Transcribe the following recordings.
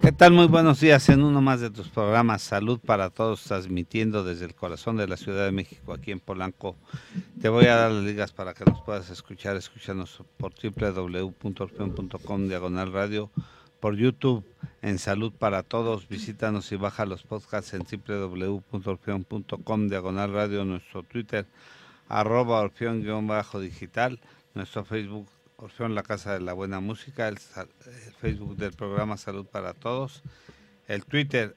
¿Qué tal? Muy buenos días en uno más de tus programas Salud para Todos, transmitiendo desde el corazón de la Ciudad de México, aquí en Polanco. Te voy a dar las ligas para que nos puedas escuchar, escucharnos por www.orfeon.com, diagonal radio, por YouTube en Salud para Todos. Visítanos y baja los podcasts en www.orfeon.com, diagonal radio, nuestro Twitter, arroba orfeón-digital, nuestro Facebook Orfeón La Casa de la Buena Música, el, Facebook del programa Salud para Todos, el Twitter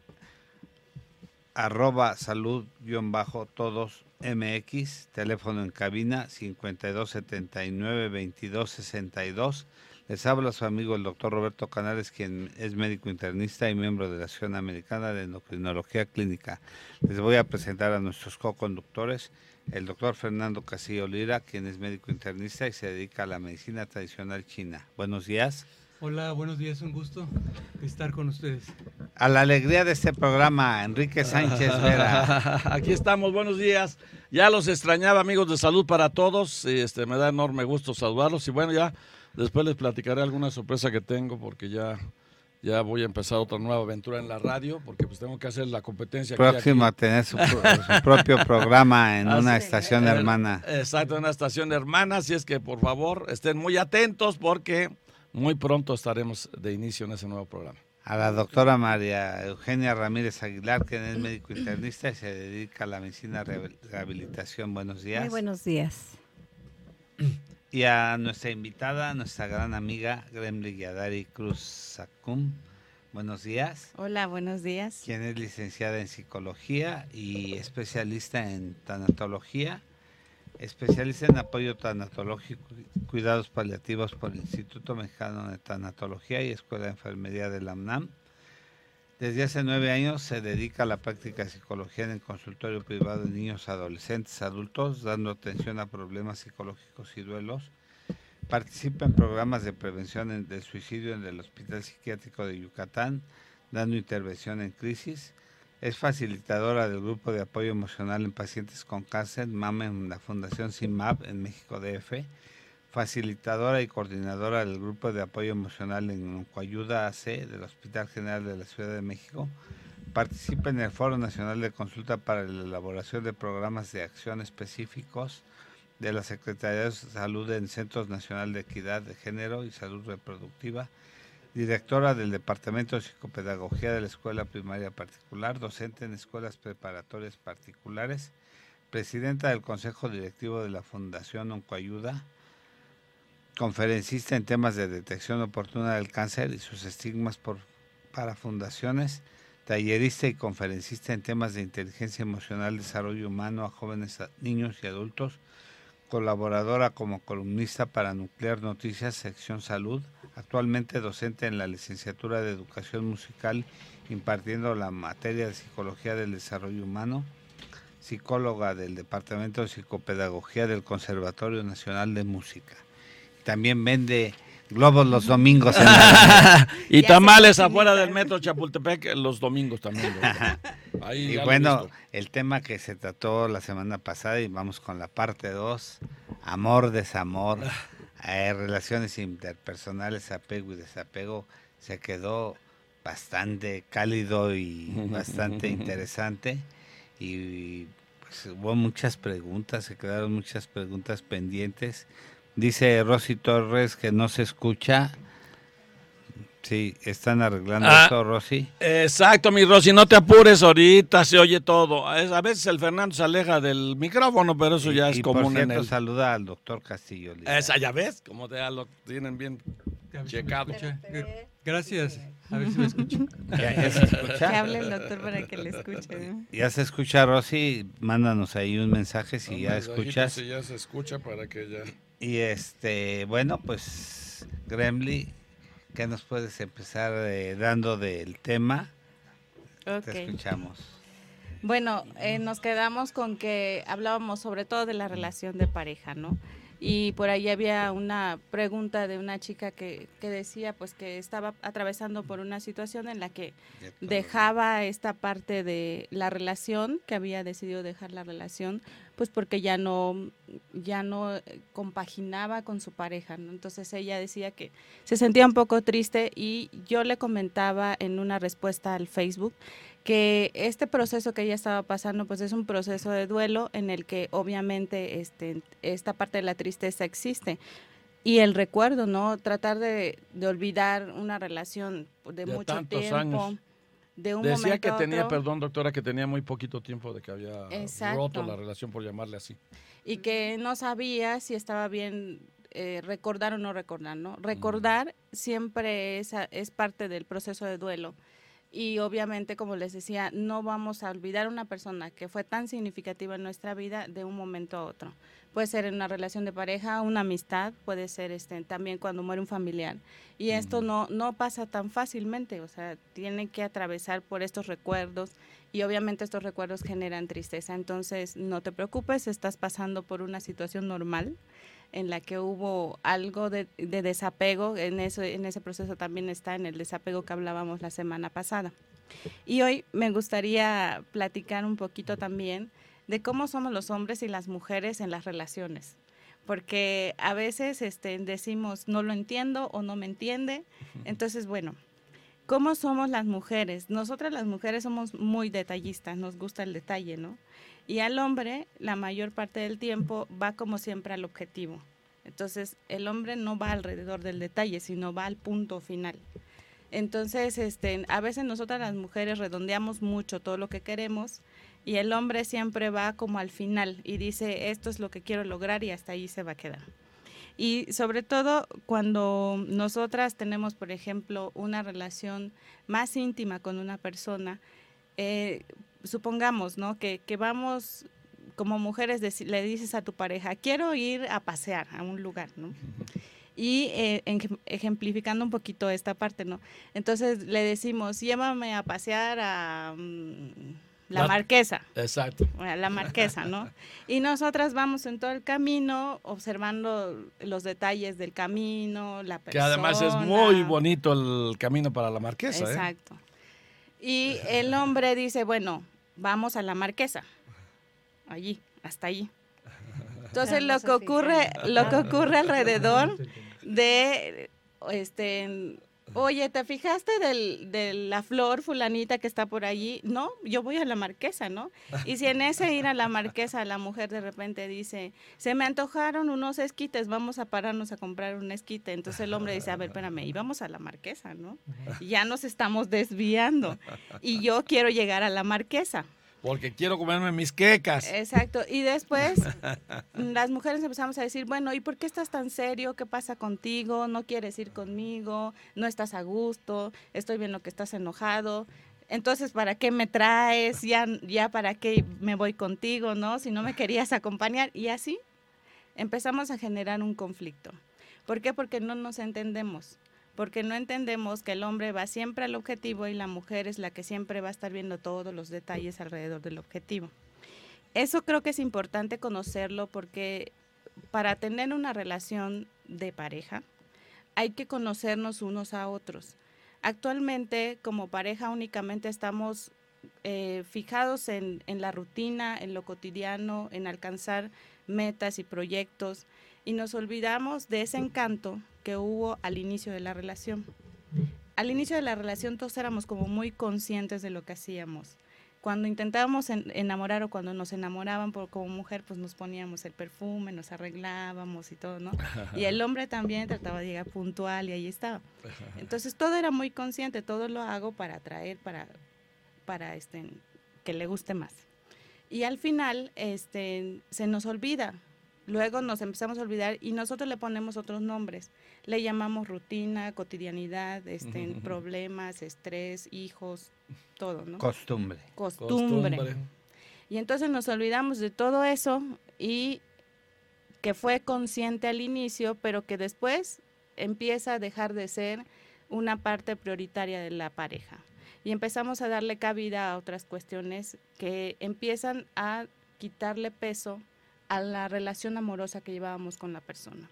arroba salud-todos MX, teléfono en cabina 5279-2262. Les habla su amigo el doctor Roberto Canales, quien es médico internista y miembro de la Asociación Americana de Endocrinología Clínica. Les voy a presentar a nuestros co-conductores el doctor Fernando Casillo Lira, quien es médico internista y se dedica a la medicina tradicional china. Buenos días. Hola, buenos días, un gusto estar con ustedes. A la alegría de este programa, Enrique Sánchez Vera. Aquí estamos, buenos días. Ya los extrañaba, amigos de Salud para Todos. Este, me da enorme gusto saludarlos y bueno, ya después les platicaré alguna sorpresa que tengo porque ya ya voy a empezar otra nueva aventura en la radio, porque pues tengo que hacer la competencia. Próximo a tener su, propio programa en una estación hermana. Exacto, en una estación hermana, así es que por favor estén muy atentos porque muy pronto estaremos de inicio en ese nuevo programa. A la doctora María Eugenia Ramírez Aguilar, que es médico internista y se dedica a la medicina rehabilitación. Buenos días. Muy buenos días. Y a nuestra invitada, nuestra gran amiga Gremly Yadari Cruz Sacum. Buenos días. Hola, buenos días. Quien es licenciada en psicología y especialista en tanatología, especialista en apoyo tanatológico y cuidados paliativos por el Instituto Mexicano de Tanatología y Escuela de Enfermería de la UNAM. Desde hace nueve años se dedica a la práctica de psicología en el consultorio privado de niños, adolescentes, adultos, dando atención a problemas psicológicos y duelos. Participa en programas de prevención del suicidio en el Hospital Psiquiátrico de Yucatán, dando intervención en crisis. Es facilitadora del grupo de apoyo emocional en pacientes con cáncer, MAME, en la Fundación CIMAP en México DF facilitadora y coordinadora del Grupo de Apoyo Emocional en Coayuda AC del Hospital General de la Ciudad de México. Participa en el Foro Nacional de Consulta para la elaboración de programas de acción específicos de la Secretaría de Salud en Centros Nacional de Equidad de Género y Salud Reproductiva, directora del Departamento de Psicopedagogía de la Escuela Primaria Particular, docente en escuelas preparatorias particulares, presidenta del Consejo Directivo de la Fundación Oncoayuda, conferencista en temas de detección oportuna del cáncer y sus estigmas por, para fundaciones, tallerista y conferencista en temas de inteligencia emocional, desarrollo humano a jóvenes, niños y adultos, colaboradora como columnista para Nuclear Noticias, sección salud, actualmente docente en la licenciatura de Educación Musical, impartiendo la materia de Psicología del Desarrollo Humano, psicóloga del Departamento de Psicopedagogía del Conservatorio Nacional de Música también vende globos los domingos. y tamales afuera del metro Chapultepec los domingos también. y bueno, el tema que se trató la semana pasada y vamos con la parte 2, amor, desamor, eh, relaciones interpersonales, apego y desapego, se quedó bastante cálido y bastante interesante y pues, hubo muchas preguntas, se quedaron muchas preguntas pendientes Dice Rosy Torres que no se escucha. Sí, están arreglando ah, esto, Rosy. Exacto, mi Rosy, no te apures ahorita, se oye todo. A veces el Fernando se aleja del micrófono, pero eso ya es común en él. saluda al doctor Castillo. Esa, ya ves, como te lo tienen bien checado. Gracias. A ver si me escucha. ¿Ya, se escucha? Que hable el doctor para que le escuche. Ya se escucha, Rosy. Mándanos ahí un mensaje si ya escuchas. Si ya se escucha para que ya... Y este, bueno, pues, Gremly, ¿qué nos puedes empezar eh, dando del tema? Te escuchamos. Bueno, eh, nos quedamos con que hablábamos sobre todo de la relación de pareja, ¿no? y por ahí había una pregunta de una chica que, que decía pues que estaba atravesando por una situación en la que dejaba esta parte de la relación, que había decidido dejar la relación, pues porque ya no, ya no eh, compaginaba con su pareja, ¿no? Entonces ella decía que se sentía un poco triste y yo le comentaba en una respuesta al Facebook que este proceso que ella estaba pasando pues es un proceso de duelo en el que obviamente este, esta parte de la tristeza existe. Y el recuerdo, ¿no? Tratar de, de olvidar una relación de, mucho tiempo. Años. De un Decía que a tenía, otro. perdón doctora, que tenía muy poquito tiempo de que había Exacto. roto la relación, por llamarle así. y que no sabía si estaba bien eh, recordar o no recordar, ¿no? Recordar siempre es, es parte del proceso de duelo. Y obviamente, como les decía, no vamos a olvidar una persona que fue tan significativa en nuestra vida de un momento a otro. Puede ser en una relación de pareja, una amistad, puede ser este, también cuando muere un familiar. Y esto no, no pasa tan fácilmente, o sea, tienen que atravesar por estos recuerdos y obviamente estos recuerdos generan tristeza. Entonces, no te preocupes, estás pasando por una situación normal en la que hubo algo de, de desapego, en, eso, en ese proceso también está en el desapego que hablábamos la semana pasada. Y hoy me gustaría platicar un poquito también de cómo somos los hombres y las mujeres en las relaciones. Porque a veces este, decimos, no lo entiendo o no me entiende. Entonces, bueno, ¿cómo somos las mujeres? Nosotras las mujeres somos muy detallistas, nos gusta el detalle, ¿no? Y al hombre, la mayor parte del tiempo, va como siempre al objetivo. Entonces, el hombre no va alrededor del detalle, sino va al punto final. Entonces, este, a veces nosotras las mujeres redondeamos mucho todo lo que queremos y el hombre siempre va como al final y dice, esto es lo que quiero lograr y hasta ahí se va a quedar. Y sobre todo cuando nosotras tenemos, por ejemplo, una relación más íntima con una persona, eh, supongamos, ¿no? Que, que vamos como mujeres, le dices a tu pareja, quiero ir a pasear a un lugar, ¿no? Y eh, ejem- ejemplificando un poquito esta parte, ¿no? Entonces le decimos, llévame a pasear a mm, la marquesa Exacto. a la marquesa, ¿no? Y nosotras vamos en todo el camino observando los detalles del camino, la Que persona. además es muy bonito el camino para la marquesa, ¿eh? Exacto. Y el hombre dice, bueno, vamos a la marquesa. Allí, hasta allí. Entonces lo que ocurre, lo que ocurre alrededor de este oye, ¿te fijaste del, de la flor fulanita que está por allí? No, yo voy a la marquesa, ¿no? Y si en ese ir a la marquesa la mujer de repente dice, se me antojaron unos esquites, vamos a pararnos a comprar un esquite. Entonces el hombre dice, a ver, espérame, y vamos a la marquesa, ¿no? Y ya nos estamos desviando. Y yo quiero llegar a la marquesa. Porque quiero comerme mis quecas. Exacto. Y después las mujeres empezamos a decir, bueno, ¿y por qué estás tan serio? ¿Qué pasa contigo? ¿No quieres ir conmigo? ¿No estás a gusto? Estoy viendo que estás enojado. Entonces, ¿para qué me traes? Ya, ya para qué me voy contigo, ¿no? Si no me querías acompañar. Y así empezamos a generar un conflicto. ¿Por qué? Porque no nos entendemos. Porque no entendemos que el hombre va siempre al objetivo y la mujer es la que siempre va a estar viendo todos los detalles alrededor del objetivo. Eso creo que es importante conocerlo porque para tener una relación de pareja hay que conocernos unos a otros. Actualmente como pareja únicamente estamos eh, fijados en, en la rutina, en lo cotidiano, en alcanzar metas y proyectos y nos olvidamos de ese encanto que hubo al inicio de la relación. Al inicio de la relación todos éramos como muy conscientes de lo que hacíamos. Cuando intentábamos en- enamorar o cuando nos enamoraban por, como mujer, pues nos poníamos el perfume, nos arreglábamos y todo, ¿no? Y el hombre también trataba de llegar puntual y ahí estaba. Entonces todo era muy consciente, todo lo hago para atraer, para, para este, que le guste más. Y al final este, se nos olvida. Luego nos empezamos a olvidar y nosotros le ponemos otros nombres. Le llamamos rutina, cotidianidad, este, problemas, estrés, hijos, todo, ¿no? Costumbre. Costumbre. Costumbre. Y entonces nos olvidamos de todo eso y que fue consciente al inicio, pero que después empieza a dejar de ser una parte prioritaria de la pareja. Y empezamos a darle cabida a otras cuestiones que empiezan a quitarle peso a la relación amorosa que llevábamos con la persona.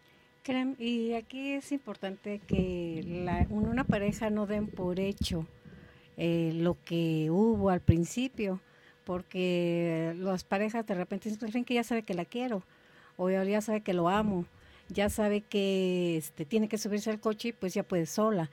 Y aquí es importante que la, una pareja no den por hecho eh, lo que hubo al principio, porque las parejas de repente dicen que ya sabe que la quiero, o ya sabe que lo amo, ya sabe que este, tiene que subirse al coche y pues ya puede sola.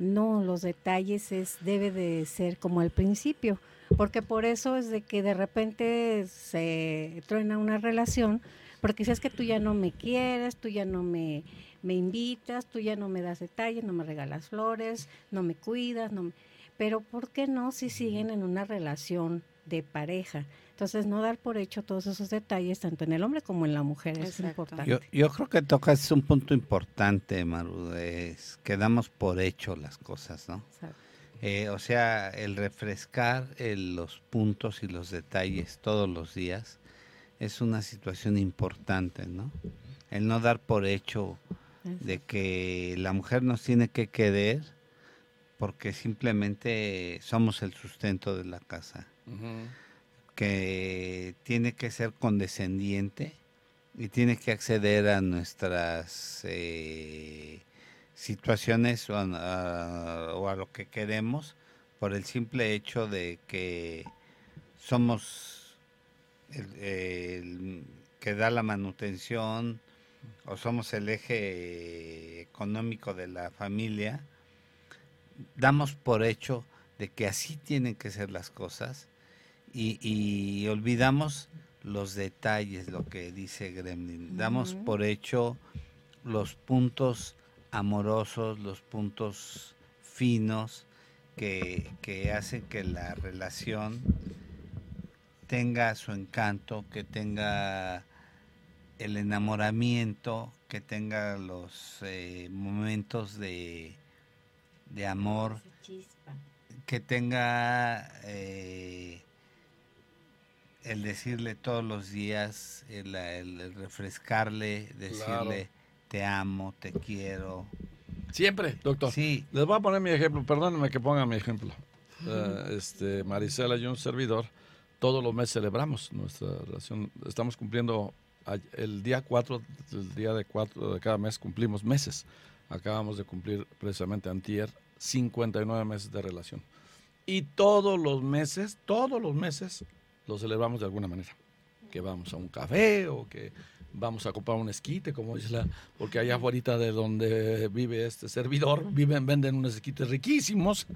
No, los detalles es debe de ser como al principio, porque por eso es de que de repente se truena una relación, porque si es que tú ya no me quieres, tú ya no me, me invitas, tú ya no me das detalles, no me regalas flores, no me cuidas, no pero ¿por qué no si siguen en una relación de pareja? Entonces, no dar por hecho todos esos detalles, tanto en el hombre como en la mujer, es importante. Yo, yo, creo que tocas un punto importante, Maru, es que damos por hecho las cosas, ¿no? Eh, o sea, el refrescar los puntos y los detalles todos los días es una situación importante, ¿no? El no dar por hecho de que la mujer nos tiene que querer porque simplemente somos el sustento de la casa. Que tiene que ser condescendiente y tiene que acceder a nuestras eh, situaciones o a, lo que queremos por el simple hecho de que somos el, que da la manutención o somos el eje económico de la familia, damos por hecho de que así tienen que ser las cosas y, olvidamos los detalles, lo que dice Gremlin. Damos por hecho los puntos amorosos, los puntos finos que, que hacen que la relación tenga su encanto, que tenga el enamoramiento, que tenga los eh, momentos de, de amor, que tenga eh, el decirle todos los días, el, refrescarle, decirle te amo, te quiero. Siempre, doctor. Sí. Les voy a poner mi ejemplo, perdónenme que ponga mi ejemplo. Eh, este, Marisela y un servidor, todos los meses celebramos nuestra relación. Estamos cumpliendo el día 4, el día de 4 de cada mes cumplimos meses. Acabamos de cumplir precisamente antier 59 meses de relación. Y todos los meses, todos los meses lo celebramos de alguna manera. Que vamos a un café o que vamos a comprar un esquite, como dice la, porque allá afuera de donde vive este servidor, viven, venden unos esquites riquísimos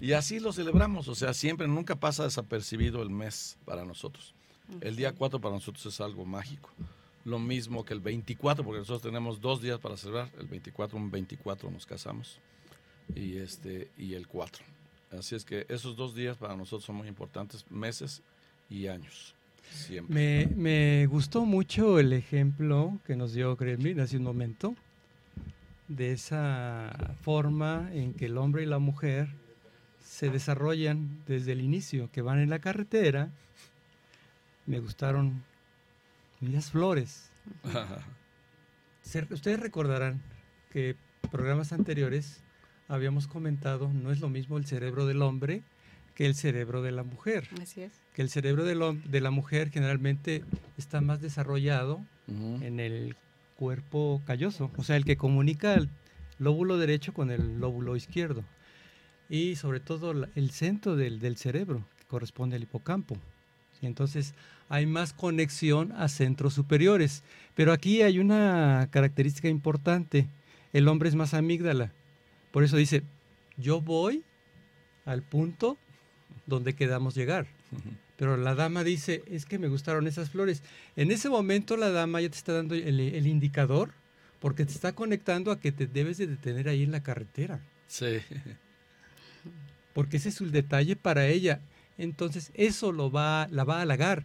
y así lo celebramos. O sea, siempre, nunca pasa desapercibido el mes para nosotros. El día 4 para nosotros es algo mágico. Lo mismo que el 24, porque nosotros tenemos dos días para celebrar. El 24, un 24 nos casamos y, este, y el 4. Así es que esos dos días para nosotros son muy importantes, meses y años. Me, me, gustó mucho el ejemplo que nos dio Gremlin hace un momento de esa forma en que el hombre y la mujer se desarrollan desde el inicio, que van en la carretera. Me gustaron las flores. Ustedes recordarán que programas anteriores habíamos comentado, no es lo mismo el cerebro del hombre que el cerebro de la mujer. Así es. Que el cerebro de, de la mujer generalmente está más desarrollado en el cuerpo calloso, o sea, el que comunica el lóbulo derecho con el lóbulo izquierdo. Y sobre todo el centro del, del cerebro, que corresponde al hipocampo. Y entonces hay más conexión a centros superiores. Pero aquí hay una característica importante. El hombre es más amígdala. Por eso dice, yo voy al punto donde quedamos llegar. Pero la dama dice, es que me gustaron esas flores. En ese momento la dama ya te está dando el, indicador porque te está conectando a que te debes de detener ahí en la carretera. Sí. Porque ese es el detalle para ella. Entonces eso lo va, la va a halagar.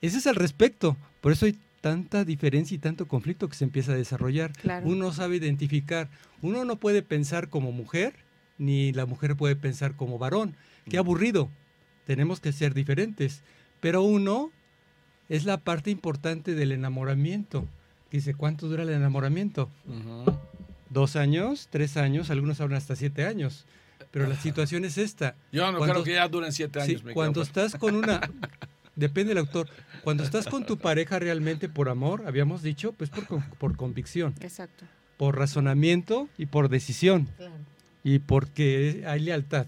Ese es el respecto. Por eso hay tanta diferencia y tanto conflicto que se empieza a desarrollar. Uno sabe identificar. Uno no puede pensar como mujer, ni la mujer puede pensar como varón. Qué aburrido. Tenemos que ser diferentes. Pero uno es la parte importante del enamoramiento. Dice, ¿cuánto dura el enamoramiento? Dos años, tres años, algunos hablan hasta siete años. Pero la situación es esta. Yo no creo que ya duren siete años. cuando estás con una, depende del autor. Cuando estás con tu pareja realmente por amor, habíamos dicho, pues por, con- por convicción, Exacto. por razonamiento y por decisión. Claro. y porque hay lealtad.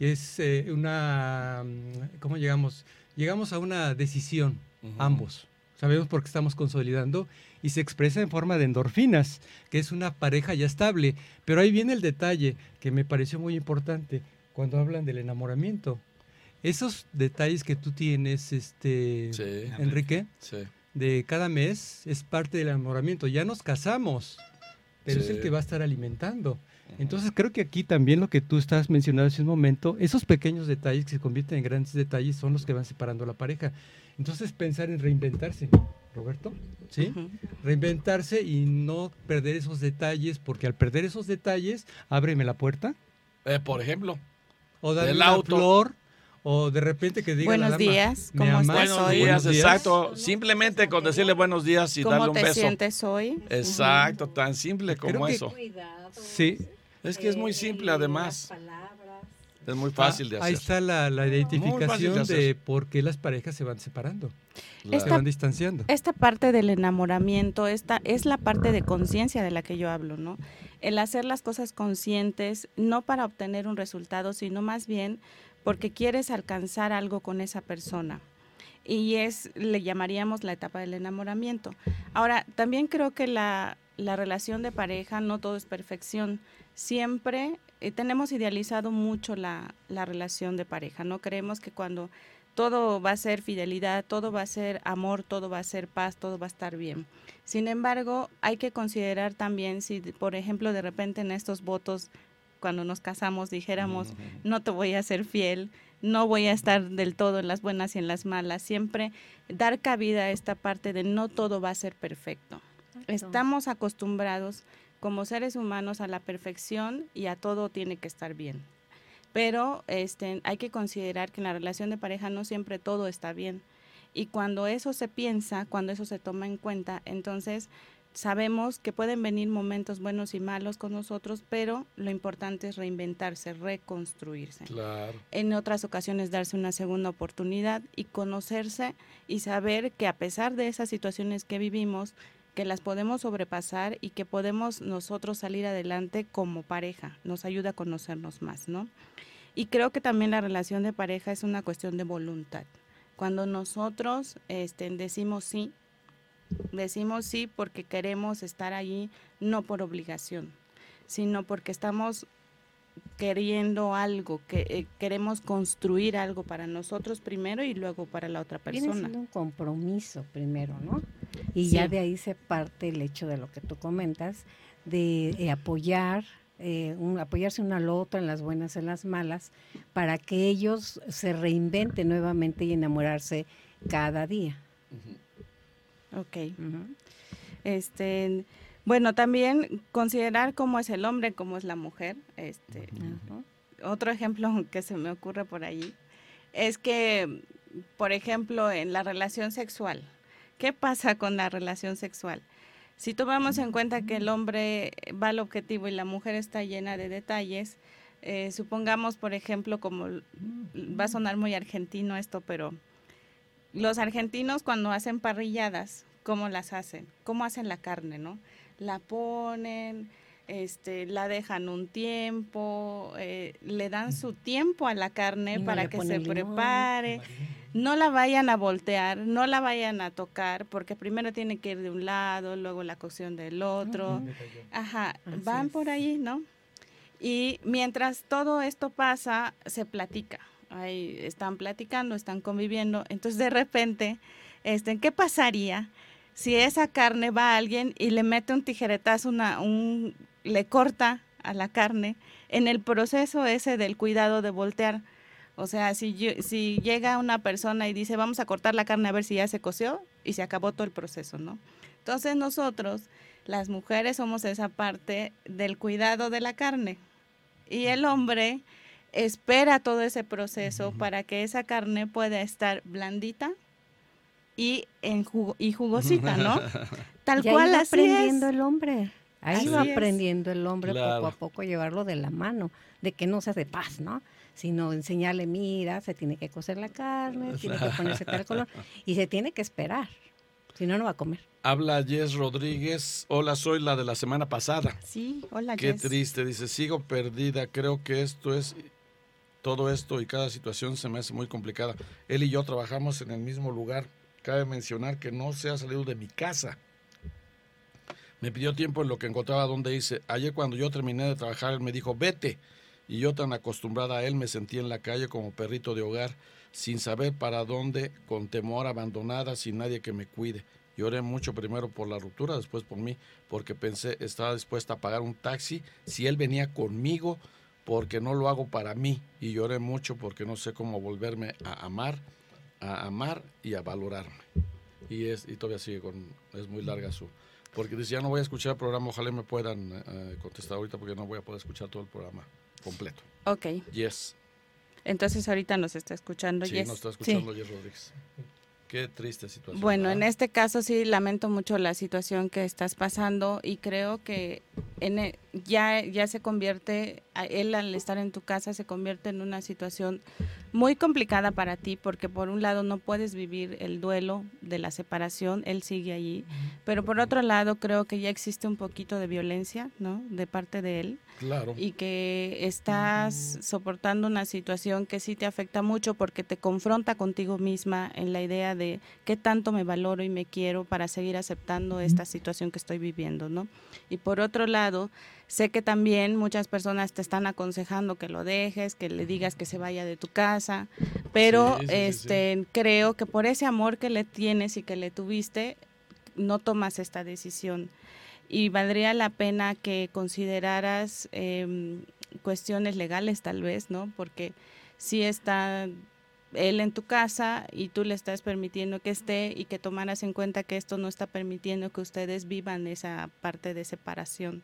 Es eh, una, mm, ¿cómo llegamos? Llegamos a una decisión, ambos. Sabemos por qué estamos consolidando y se expresa en forma de endorfinas, que es una pareja ya estable. Pero ahí viene el detalle que me pareció muy importante cuando hablan del enamoramiento. Esos detalles que tú tienes, este, Sí, Enrique, sí. de cada mes es parte del enamoramiento. Ya nos casamos, pero es el que va a estar alimentando. Entonces creo que aquí también lo que tú estás mencionando hace un momento, esos pequeños detalles que se convierten en grandes detalles son los que van separando a la pareja. Entonces pensar en reinventarse, Roberto, ¿sí? Reinventarse y no perder esos detalles, porque al perder esos detalles, ábreme la puerta, Eh, por ejemplo, o darle Del una auto. flor, o de repente que diga la Buenos dama, días, "¿Me ¿cómo amas?". estás buenos hoy? días, Buenos días. exacto. Simplemente con decirle buenos días y darle ¿Cómo un te beso. sientes hoy? Exacto, tan simple como Creo que- eso. Cuidado. Sí, Es que es muy eh, simple las además. palabras. Es muy fácil de Ah, Ahí hacer. está la, la identificación de hacer. de por qué las parejas se van separando, Claro. se van distanciando. Esta parte del enamoramiento, esta es la parte de conciencia de la que yo hablo, ¿no? El hacer las cosas conscientes, no para obtener un resultado, sino más bien porque quieres alcanzar algo con esa persona. Y es, le llamaríamos la etapa del enamoramiento. Ahora, también creo que la, la relación de pareja no todo es perfección. Siempre eh, tenemos idealizado mucho la, la relación de pareja, ¿no? Creemos que cuando todo va a ser fidelidad, todo va a ser amor, todo va a ser paz, todo va a estar bien. Sin embargo, hay que considerar también si, por ejemplo, de repente en estos votos, cuando nos casamos, dijéramos, no te voy a ser fiel, no voy a estar del todo en las buenas y en las malas, siempre dar cabida a esta parte de no todo va a ser perfecto. Estamos acostumbrados como seres humanos a la perfección y a todo tiene que estar bien. Pero este, hay que considerar que en la relación de pareja no siempre todo está bien. Y cuando eso se piensa, cuando eso se toma en cuenta, entonces sabemos que pueden venir momentos buenos y malos con nosotros, pero lo importante es reinventarse, reconstruirse Claro. en otras ocasiones darse una segunda oportunidad y conocerse y saber que a pesar de esas situaciones que vivimos, que las podemos sobrepasar y que podemos nosotros salir adelante como pareja, nos ayuda a conocernos más, ¿no? Y creo que también la relación de pareja es una cuestión de voluntad. Cuando nosotros este, decimos sí, decimos sí porque queremos estar allí, no por obligación, sino porque estamos queriendo algo, que eh, queremos construir algo para nosotros primero y luego para la otra Viene persona. siendo un compromiso primero, ¿no? Y Sí. ya de ahí se parte el hecho de lo que tú comentas, de eh, apoyar, eh, un- apoyarse uno al otro en las buenas y en las malas, para que ellos se reinventen nuevamente y enamorarse cada día. Ok. Este, bueno, también considerar cómo es el hombre, cómo es la mujer. Este, otro ejemplo que se me ocurre por ahí es que, por ejemplo, en la relación sexual, ¿qué pasa con la relación sexual? Si tomamos en cuenta que el hombre va al objetivo y la mujer está llena de detalles, eh, supongamos, por ejemplo, como va a sonar muy argentino esto, pero los argentinos cuando hacen parrilladas, ¿cómo las hacen? ¿Cómo hacen la carne, no? La ponen, este, la dejan un tiempo, eh, le dan su tiempo a la carne no para que se limón. prepare. No la vayan a voltear, no la vayan a tocar, porque primero tiene que ir de un lado, luego la cocción del otro. Ujú. Ajá, van por ahí, ¿no? Y mientras todo esto pasa, se platica. Ahí están platicando, están conviviendo. Entonces, de repente, este, ¿qué pasaría si esa carne va a alguien y le mete un tijeretazo, una, un, le corta a la carne en el proceso ese del cuidado de voltear? O sea, si, yo- si llega una persona y dice, vamos a cortar la carne a ver si ya se coció y se acabó todo el proceso, ¿no? Entonces nosotros, las mujeres, somos esa parte del cuidado de la carne y el hombre espera todo ese proceso para que esa carne pueda estar blandita y, en jugo- y jugosita, ¿no? Tal cual va así aprendiendo es. el hombre. Ahí Así va aprendiendo el hombre Claro. poco a poco llevarlo de la mano, de que no sea de paz, ¿no? Sino enseñarle, mira, se tiene que cocer la carne, tiene que ponerse tal color y se tiene que esperar, si no, no va a comer. Habla Jess Rodríguez. Hola, soy la de la semana pasada. Sí, hola Qué Jess. triste, dice, sigo perdida, creo que esto es, todo esto y cada situación se me hace muy complicada. Él y yo trabajamos en el mismo lugar. Cabe mencionar que no se ha salido de mi casa. Me pidió tiempo en lo que encontraba donde dice, ayer cuando yo terminé de trabajar, él me dijo, vete. Y yo tan acostumbrada a él me sentí en la calle como perrito de hogar, sin saber para dónde, con temor, abandonada, sin nadie que me cuide. Lloré mucho primero por la ruptura, después por mí, porque pensé estaba dispuesta a pagar un taxi si él venía conmigo, porque no lo hago para mí. Y lloré mucho porque no sé cómo volverme a amar, a amar y a valorarme. Y, es, y todavía sigue con, es muy larga su... Porque dice, ya no voy a escuchar el programa, ojalá me puedan eh, contestar ahorita porque no voy a poder escuchar todo el programa completo. Ok, Yes. entonces ahorita nos está escuchando Sí, Jess. nos está escuchando Yes Rodríguez. Qué triste situación. Bueno, en este caso sí lamento mucho la situación que estás pasando y creo que en e- ya, ya se convierte, él al estar en tu casa se convierte en una situación muy complicada para ti porque por un lado no puedes vivir el duelo de la separación, él sigue allí, pero por otro lado creo que ya existe un poquito de violencia, ¿no? De parte de él Claro. y que estás soportando una situación que sí te afecta mucho porque te confronta contigo misma en la idea de qué tanto me valoro y me quiero para seguir aceptando esta situación que estoy viviendo, ¿no? Y por otro lado, sé que también muchas personas te están aconsejando que lo dejes, que le digas que se vaya de tu casa, pero Sí, sí, sí, sí. este creo que por ese amor que le tienes y que le tuviste, no tomas esta decisión y valdría la pena que consideraras em, cuestiones legales tal vez, ¿no? Porque si está él en tu casa y tú le estás permitiendo que esté y que tomaras en cuenta que esto no está permitiendo que ustedes vivan esa parte de separación.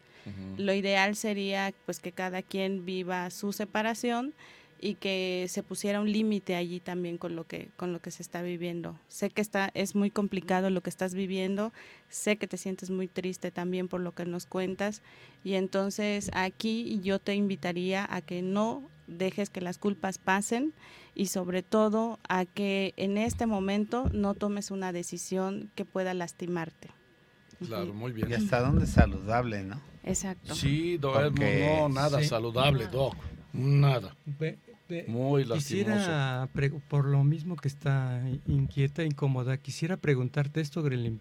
Lo ideal sería pues que cada quien viva su separación y que se pusiera un límite allí también con lo que con lo que se está viviendo. Sé que está es muy complicado lo que estás viviendo, sé que te sientes muy triste también por lo que nos cuentas y entonces aquí yo te invitaría a que no dejes que las culpas pasen y sobre todo a que en este momento no tomes una decisión que pueda lastimarte. Claro, muy Y bien. hasta dónde es saludable, ¿no? Exacto. Sí, do- Porque- no, nada Sí. saludable, Doc. Nada. Muy lastimoso. Quisiera, por lo mismo que está inquieta, incómoda, quisiera preguntarte esto, Grelin.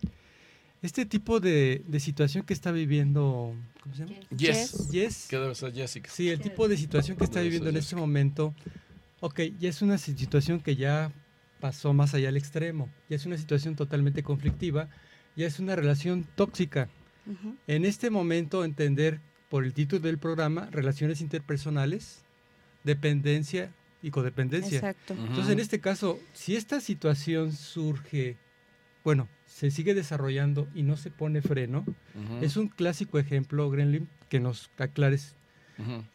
Este tipo de, de situación que está viviendo, ¿cómo se llama? Yes. Yes. ¿Qué debe ser Jessica? Sí, el tipo de situación que está viviendo en este momento, ok, ya es una situación que ya pasó más allá al extremo, ya es una situación totalmente conflictiva, ya es una relación tóxica. Ujú. En este momento entender por el título del programa, relaciones interpersonales, dependencia y codependencia. Exacto. Entonces, en este caso, si esta situación surge, bueno, se sigue desarrollando y no se pone freno, es un clásico ejemplo, Grenlin, que nos aclares,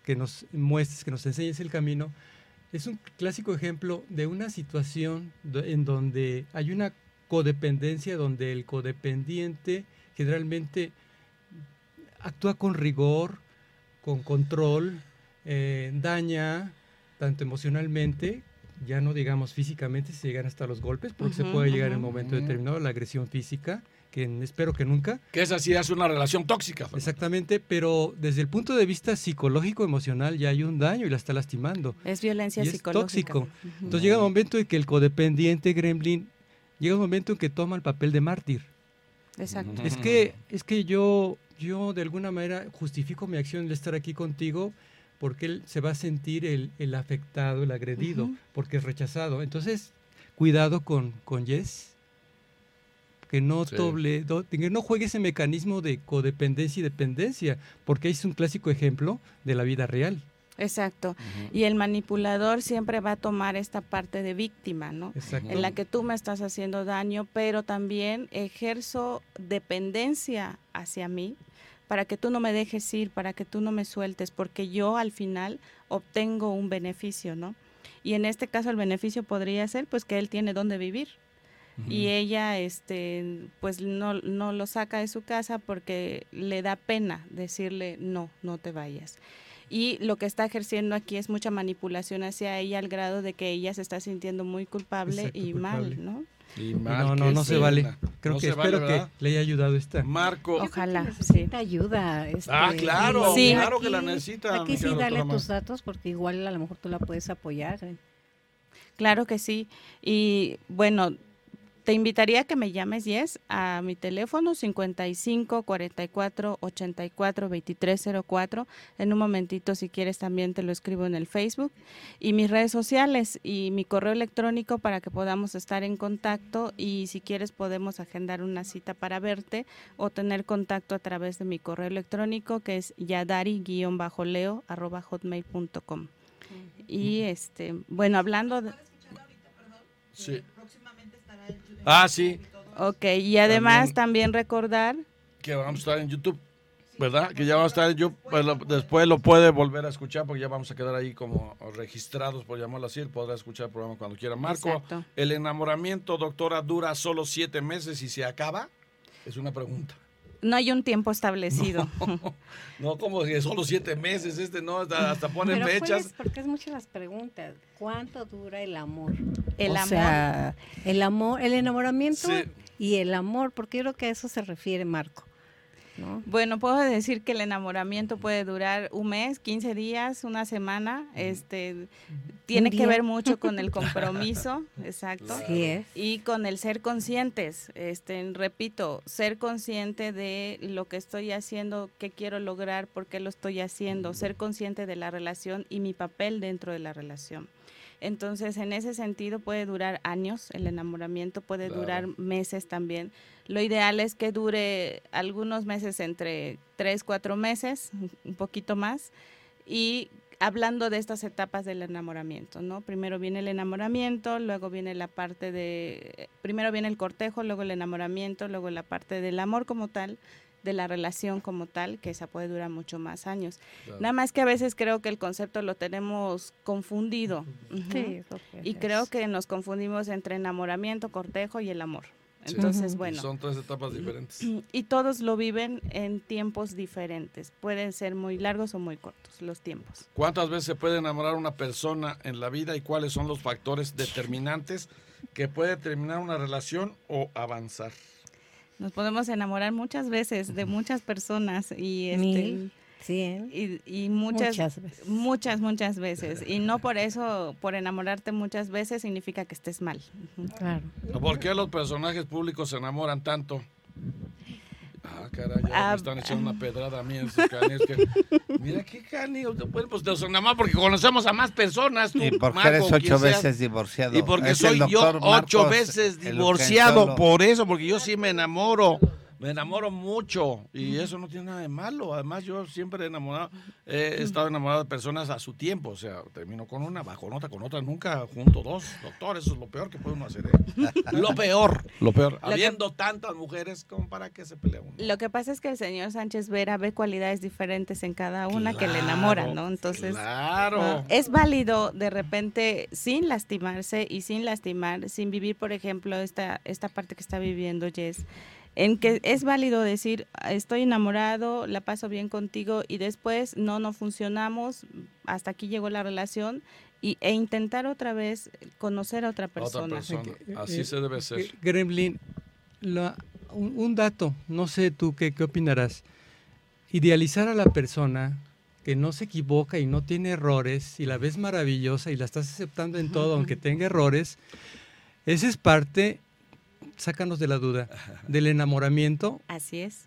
que nos muestres, que nos enseñes el camino. Es un clásico ejemplo de una situación en donde hay una codependencia, donde el codependiente generalmente actúa con rigor, con control, eh, daña tanto emocionalmente, ya no digamos físicamente, si llegan hasta los golpes, porque se Ujú, puede llegar en un momento Ujú. determinado la agresión física, que espero que nunca, Que esa sí es una relación tóxica. Fernando. Exactamente, pero desde el punto de vista psicológico, emocional, ya hay un daño y la está lastimando. Es violencia Y es psicológica. tóxico. Ujú. Entonces llega un momento en que el codependiente gremlin, llega un momento en que toma el papel de mártir. Exacto. Es que, es que yo, yo de alguna manera justifico mi acción de estar aquí contigo porque él se va a sentir el, el afectado, el agredido, porque es rechazado. Entonces, cuidado con, con Jess, que no, Sí. doble, do- que no juegue ese mecanismo de codependencia y dependencia, porque es un clásico ejemplo de la vida real. Exacto. Y el manipulador siempre va a tomar esta parte de víctima, ¿no? Exacto. En la que tú me estás haciendo daño, pero también ejerzo dependencia hacia mí para que tú no me dejes ir, para que tú no me sueltes, porque yo al final obtengo un beneficio, ¿no? Y en este caso el beneficio podría ser pues que él tiene dónde vivir y ella este pues no, no lo saca de su casa porque le da pena decirle no, no te vayas. y lo que está ejerciendo aquí es mucha manipulación hacia ella al grado de que ella se está sintiendo muy culpable Exacto, y culpable. mal, ¿no? Y No, mal no, que no se vale. Creo No que vale, espero que le haya ayudado esta. Marco. Ojalá, sí. necesita ayuda. este, Ah, claro, Sí. claro que la necesita. Aquí sí dale tus datos porque igual a lo mejor tú la puedes apoyar. ¿eh? Claro que sí. Y bueno, te invitaría a que me llames, Yes, a mi teléfono 55 44 84 2304. En un momentito, si quieres, también te lo escribo en el Facebook. Y mis redes sociales y mi correo electrónico para que podamos estar en contacto. Y si quieres, podemos agendar una cita para verte o tener contacto a través de mi correo electrónico que es yadari-leo arroba hotmail.com. Y este, bueno, hablando de... Sí. Ah, sí, Ok, y además También- también, recordar, que vamos a estar en YouTube, ¿verdad? Que ya vamos a estar YouTube, pues lo- después lo puede volver a escuchar porque ya vamos a quedar ahí como registrados, por llamarlo así, podrá escuchar el programa cuando quiera. Marco, Exacto. ¿el enamoramiento, doctora, dura solo siete meses y se acaba? Es una pregunta. No hay un tiempo establecido. No, como que solo siete meses, este no, hasta, hasta ponen Pero fechas. porque es muchas las preguntas. ¿Cuánto dura el amor? El o amor. sea, el amor, el enamoramiento Sí. y el amor, porque yo creo que a eso se refiere Marco. ¿No? Bueno, puedo decir que el enamoramiento puede durar un mes, 15 días, una semana. Este tiene que ver mucho con el compromiso, exacto. Sí es. Y con el ser conscientes, este, repito, ser consciente de lo que estoy haciendo, qué quiero lograr, por qué lo estoy haciendo, ser consciente de la relación y mi papel dentro de la relación. Entonces, en ese sentido puede durar años, el enamoramiento puede Claro. durar meses también. Lo ideal es que dure algunos meses, entre tres, cuatro meses, un poquito más. Y hablando de estas etapas del enamoramiento, ¿no? Primero viene el enamoramiento, luego viene la parte de, primero viene el cortejo, luego el enamoramiento, luego la parte del amor como tal, de la relación como tal, que esa puede durar mucho más años. Claro. Nada más que a veces creo que el concepto lo tenemos confundido. Sí, Y creo que nos confundimos entre enamoramiento, cortejo y el amor. Sí. Entonces, Ujú. bueno. Son tres etapas diferentes. Y todos lo viven en tiempos diferentes. Pueden ser muy largos o muy cortos los tiempos. ¿Cuántas veces se puede enamorar una persona en la vida y cuáles son los factores determinantes que puede terminar una relación o avanzar? Nos podemos enamorar muchas veces de muchas personas y este, Mil, cien, y, y muchas, muchas veces. muchas muchas veces y no por eso por enamorarte muchas veces significa que estés mal. Claro. ¿Por qué los personajes públicos se enamoran tanto? Ah, caray, ya Ah, me están echando una pedrada a mí esos canis que... Mira qué caníos. Bueno, pues nos enamoramos porque conocemos a más personas. Tú, Y porque Marco, eres ocho seas. veces divorciado. Y porque Es soy yo ocho Marcos, veces divorciado, por eso, porque yo sí me enamoro. Me enamoro mucho y eso no tiene nada de malo. Además, yo siempre he enamorado, he estado enamorado de personas a su tiempo. O sea, termino con una, bajo otra, con otra, nunca junto dos. Doctor, eso es lo peor que puede uno hacer. ¿eh? lo peor, lo peor. que- Habiendo tantas mujeres, como para que se pelea uno. Lo que pasa es que el señor Sánchez Vera ve cualidades diferentes en cada una que le enamoran, ¿no? Entonces, Claro. Ah, Es válido de repente sin lastimarse y sin lastimar, sin vivir, por ejemplo, esta, esta parte que está viviendo Jess, en que es válido decir, estoy enamorado, la paso bien contigo y después no, no funcionamos, hasta aquí llegó la relación y, e intentar otra vez conocer a otra persona. Otra persona. Así eh, se debe ser. eh, Gremlin, la- un, un dato, no sé tú qué, qué opinarás. Idealizar a la persona que no se equivoca y no tiene errores y la ves maravillosa y la estás aceptando en todo, aunque tenga errores, esa es parte, sácanos de la duda, del enamoramiento. Así es.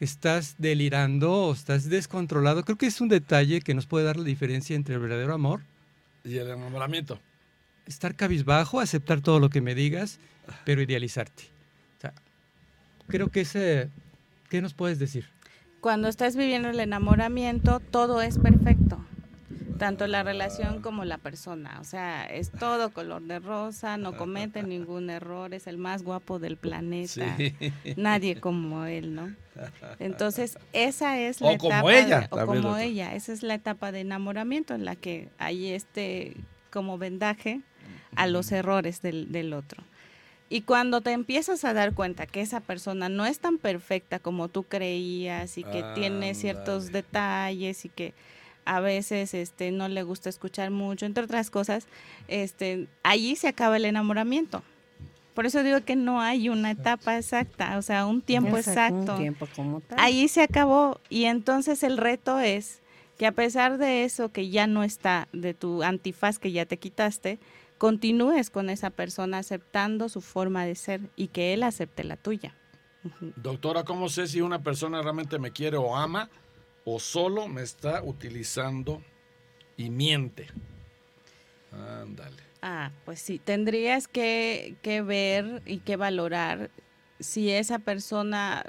¿Estás delirando o estás descontrolado? Creo que es un detalle que nos puede dar la diferencia entre el verdadero amor Y el enamoramiento. estar cabizbajo, aceptar todo lo que me digas, pero idealizarte. O sea, creo que ese, ¿qué nos puedes decir? Cuando estás viviendo el enamoramiento, todo es perfecto. Tanto la relación como la persona. O sea, es todo color de rosa, no comete ningún error, es el más guapo del planeta. Sí. Nadie como él, ¿no? Entonces, esa es la O como etapa. de- ella, o también como ella. Esa es la etapa de enamoramiento en la que hay este como vendaje a los errores del, del otro. Y cuando te empiezas a dar cuenta que esa persona no es tan perfecta como tú creías y que tiene ciertos detalles y que a veces este no le gusta escuchar mucho, entre otras cosas, este allí se acaba el enamoramiento. Por eso digo que no hay una etapa exacta, o sea, un tiempo exacto. Un tiempo como tal. Ahí se acabó y entonces el reto es que a pesar de eso que ya no está, de tu antifaz que ya te quitaste, continúes con esa persona aceptando su forma de ser y que él acepte la tuya. Doctora, ¿cómo sé si una persona realmente me quiere o ama o solo me está utilizando y miente? Ándale. Ah, pues sí, tendrías que, que ver y que valorar si esa persona,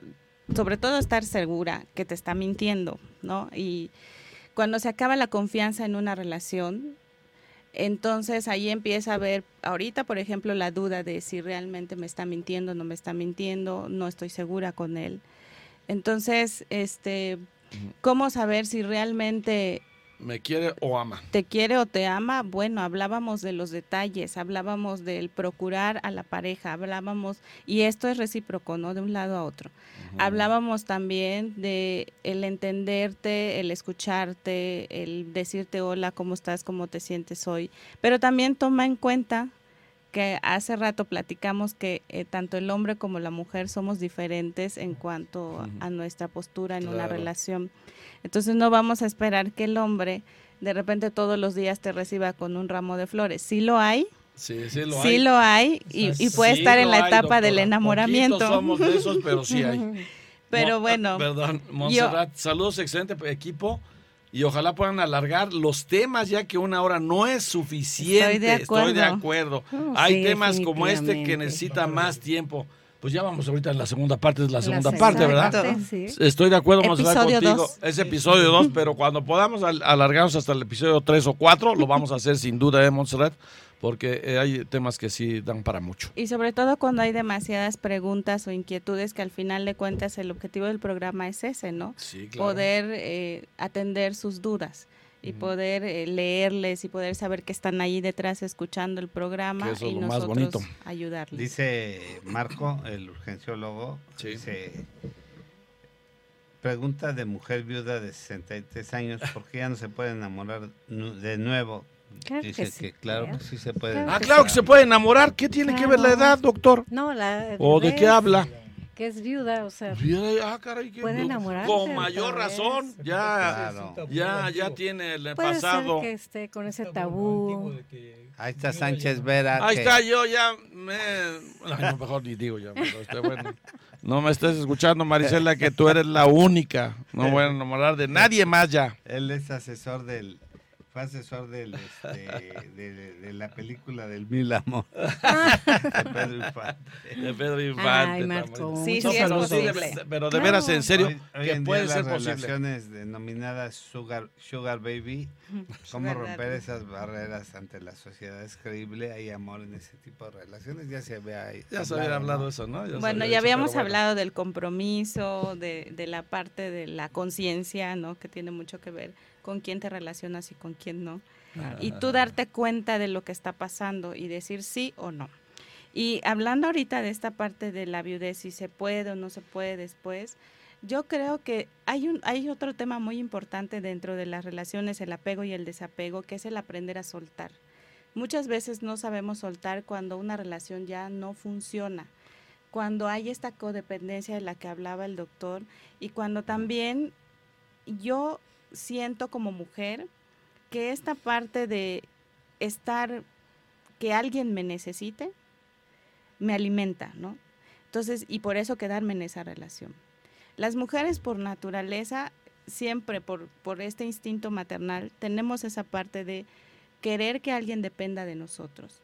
sobre todo estar segura que te está mintiendo, ¿no? Y cuando se acaba la confianza en una relación, entonces ahí empieza a haber, ahorita por ejemplo, la duda de si realmente me está mintiendo, no me está mintiendo, no estoy segura con él. Entonces, este, ¿cómo saber si realmente ¿Me quiere o ama? te quiere o te ama, bueno, hablábamos de los detalles, hablábamos del procurar a la pareja, hablábamos, y esto es recíproco, ¿no? De un lado a otro. Hablábamos también de el entenderte, el escucharte, el decirte hola, ¿cómo estás? ¿Cómo te sientes hoy? Pero también toma en cuenta que hace rato platicamos que eh, tanto el hombre como la mujer somos diferentes en cuanto a- nuestra postura en una relación. Entonces no vamos a esperar que el hombre de repente todos los días te reciba con un ramo de flores. Sí lo hay, Sí, sí lo sí hay. lo hay y, y puede Sí estar en la hay, etapa del enamoramiento. Somos de esos, pero sí hay. Pero bueno, ah, Perdón, Montserrat, saludos, excelente equipo. Y ojalá puedan alargar los temas, ya que una hora no es suficiente. Estoy de Estoy de acuerdo. acuerdo. Oh, Hay sí, temas como este que necesitan más tiempo. Pues ya vamos ahorita en la segunda parte, es la La segunda segunda parte, ¿verdad? parte, sí. Estoy de acuerdo, Montserrat, Episodio contigo. dos. Es episodio 2, pero cuando podamos al- alargarnos hasta el episodio 3 o 4, lo vamos a hacer sin duda, ¿eh, Montserrat? Porque eh, hay temas que sí dan para mucho. Y sobre todo cuando hay demasiadas preguntas o inquietudes que al final de cuentas el objetivo del programa es ese, ¿no? Sí, Poder eh, atender sus dudas y poder eh, leerles y poder saber que están ahí detrás escuchando el programa Que eso es y más nosotros bonito. ayudarles. Dice Marco, el urgenciólogo, Sí. dice, pregunta de mujer viuda de 63 años, ¿por qué ya no se puede enamorar de nuevo? Claro que dice sí, que claro claro. que sí se puede. Claro Ah, que claro que se puede enamorar. ¿Qué tiene que ver la edad, doctor? No, la ¿O de qué habla? Que es viuda, o sea, Ah, caray, Puede enamorarse Con mayor vez. razón, ya, Claro. ya, ya tiene el puede pasado. ser que esté con ese tabú. Ahí está Sánchez Vera. Ahí que- está, yo ya me... Ay, no, mejor ni digo ya, pero está bueno. No me estés escuchando, Marisela, que tú eres la única. No voy a enamorar de nadie más ya. Él es asesor del, fue asesor del, este, de, de la película del Mil Amor. de Pedro Infante. De Pedro Infante. Ay, Marco, Sí, No, sí es pero posible. de- pero de Claro. veras, en serio, Hoy- hoy que en día puede las ser posible. relaciones denominadas sugar, sugar baby, cómo Sugar romper daddy. esas barreras ante la sociedad es creíble, hay amor en ese tipo de relaciones, ya se había Ya se había hablado eso, ¿no? Ya Bueno, ya dicho, habíamos pero bueno. hablado del compromiso, de, de la parte de la conciencia, ¿no? Que tiene mucho que ver con quién te relacionas y con quién no. Y tú darte cuenta de lo que está pasando y decir sí o no. Y hablando ahorita de esta parte de la viudez, si se puede o no se puede después, yo creo que hay, un, hay otro tema muy importante dentro de las relaciones, el apego y el desapego, que es el aprender a soltar. Muchas veces no sabemos soltar cuando una relación ya no funciona, cuando hay esta codependencia de la que hablaba el doctor y cuando también yo siento como mujer que esta parte de estar, que alguien me necesite, me alimenta, ¿no? Entonces, y por eso quedarme en esa relación. Las mujeres por naturaleza, siempre por, por este instinto maternal, tenemos esa parte de querer que alguien dependa de nosotros.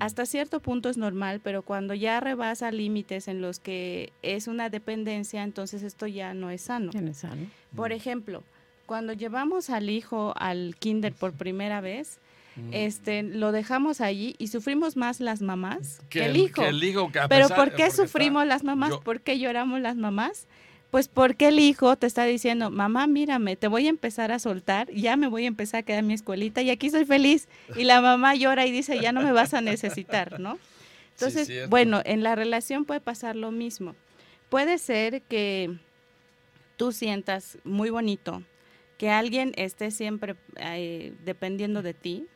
Hasta cierto punto es normal, pero cuando ya rebasa límites en los que es una dependencia, entonces esto ya no es sano. Ya no es sano. Por ejemplo, cuando llevamos al hijo al kinder por primera vez, este, lo dejamos allí y sufrimos más las mamás que, el hijo. que el hijo, que a Pero pesar- ¿por qué está- sufrimos las mamás? yo- ¿Por qué lloramos las mamás? Pues porque el hijo te está diciendo, mamá, mírame, te voy a empezar a soltar, ya me voy a empezar a quedar en mi escuelita y aquí soy feliz. Y la mamá llora y dice, ya no me vas a necesitar, ¿no? Entonces, bueno, en la relación puede pasar lo mismo. Puede ser que tú sientas muy bonito que alguien esté siempre eh, dependiendo de ti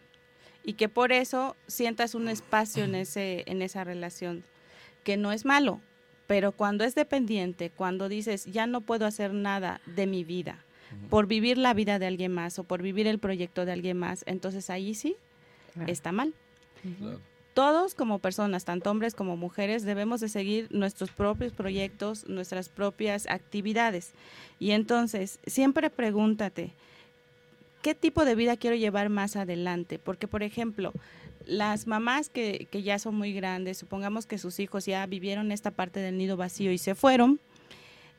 y que por eso sientas un espacio en, ese, en esa relación, que no es malo, pero cuando es dependiente, cuando dices, ya no puedo hacer nada de mi vida por vivir la vida de alguien más o por vivir el proyecto de alguien más, entonces ahí sí está mal. Todos como personas, tanto hombres como mujeres, debemos de seguir nuestros propios proyectos, nuestras propias actividades. Y entonces, siempre pregúntate, ¿qué tipo de vida quiero llevar más adelante? Porque, por ejemplo, las mamás que, que, ya son muy grandes, supongamos que sus hijos ya vivieron esta parte del nido vacío y se fueron,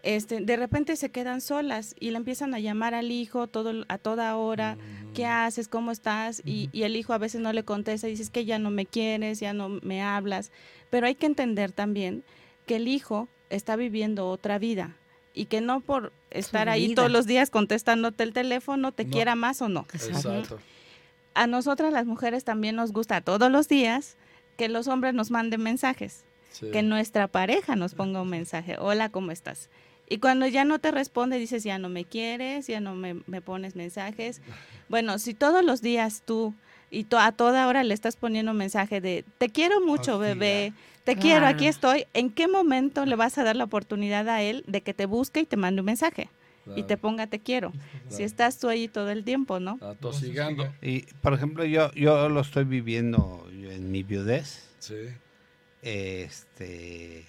este, de repente se quedan solas y le empiezan a llamar al hijo todo, a toda hora, ¿qué mm. haces? ¿Cómo estás? Y, y, el hijo a veces no le contesta y dices que ya no me quieres, ya no me hablas. Pero hay que entender también que el hijo está viviendo otra vida y que no por estar ahí todos los días contestándote el teléfono te quiera más o no. Exacto a nosotras las mujeres también nos gusta todos los días que los hombres nos manden mensajes, que nuestra pareja nos ponga un mensaje, hola, ¿cómo estás? Y cuando ya no te responde, dices, ya no me quieres, ya no me, pones mensajes. Bueno, si todos los días tú y a toda hora le estás poniendo un mensaje de, te quiero mucho, bebé, te quiero, aquí estoy, ¿en qué momento le vas a dar la oportunidad a él de que te busque y te mande un mensaje? y te ponga te quiero. Si estás tú ahí todo el tiempo, ¿no? Atosigando. Y, por ejemplo, yo, yo lo estoy viviendo en mi viudez. Sí. Este.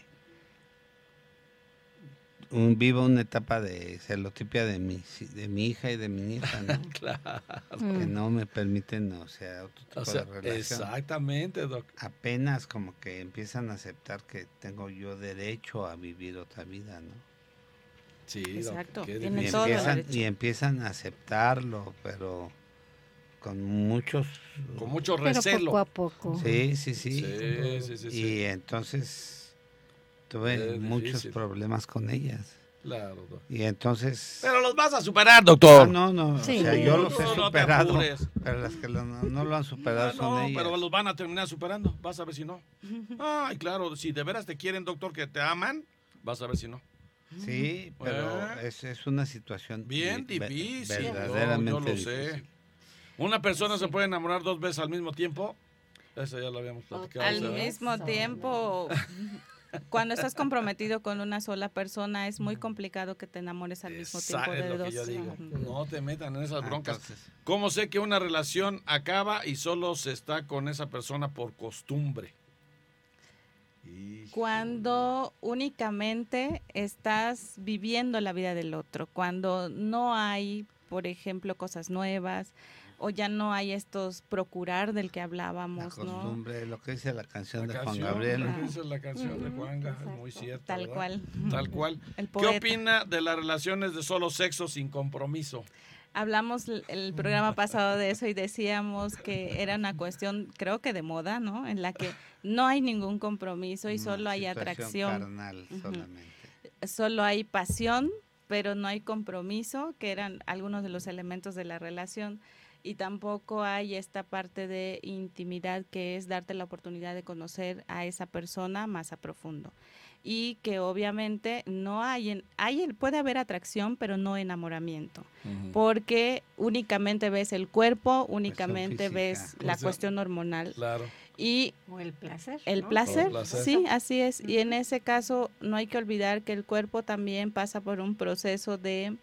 Un, vivo una etapa de celotipia de mi, de mi hija y de mi nieta, ¿no? claro. Que no me permiten, o sea, otro tipo de relación. Exactamente, doc. Apenas como que empiezan a aceptar que tengo yo derecho a vivir otra vida, ¿no? Sí, Exacto. Y empiezan, y empiezan a aceptarlo, pero con muchos con mucho recelo. poco a poco. Sí, sí, sí. y entonces tuve muchos problemas con ellas. Claro, doctor. Y entonces. Pero los vas a superar, doctor. Ah, no, no. O sea, yo los he superado. pero las que no, lo han superado son ellas. Pero los van a terminar superando. Vas a ver si no. Ay, claro. Si de veras te quieren, doctor, que te aman, vas a ver si no. Sí, pero es, es, una situación bien difícil. Verdaderamente yo, lo sé. Una persona se puede enamorar dos veces al mismo tiempo. Eso ya lo habíamos platicado. Al mismo tiempo. Cuando estás comprometido con una sola persona es muy complicado que te enamores al mismo tiempo de lo dos. Que yo digo. No te metan en esas ah, broncas. ¿Cómo sé que una relación acaba y solo se está con esa persona por costumbre? Cuando únicamente estás viviendo la vida del otro, cuando no hay, por ejemplo, cosas nuevas, o ya no hay estos procurar del que hablábamos, la costumbre, lo que dice la canción de Juan Gabriel. Lo que dice la canción de Juan Gabriel, muy cierto. Tal cual. Tal cual. ¿Qué opina de las relaciones de solo sexo sin compromiso? hablamos el programa pasado de eso y decíamos que era una cuestión, creo que de moda, ¿no? En la que no hay ningún compromiso y solo hay atracción. Carnal, solamente. Solo hay pasión, pero no hay compromiso, que eran algunos de los elementos de la relación. Y tampoco hay esta parte de intimidad que es darte la oportunidad de conocer a esa persona más a profundo y que obviamente no hay, hay puede haber atracción, pero no enamoramiento, porque únicamente ves el cuerpo, únicamente ves la cuestión hormonal. Claro. Y o el placer. El, placer, sí, así es. Y en ese caso no hay que olvidar que el cuerpo también pasa por un proceso de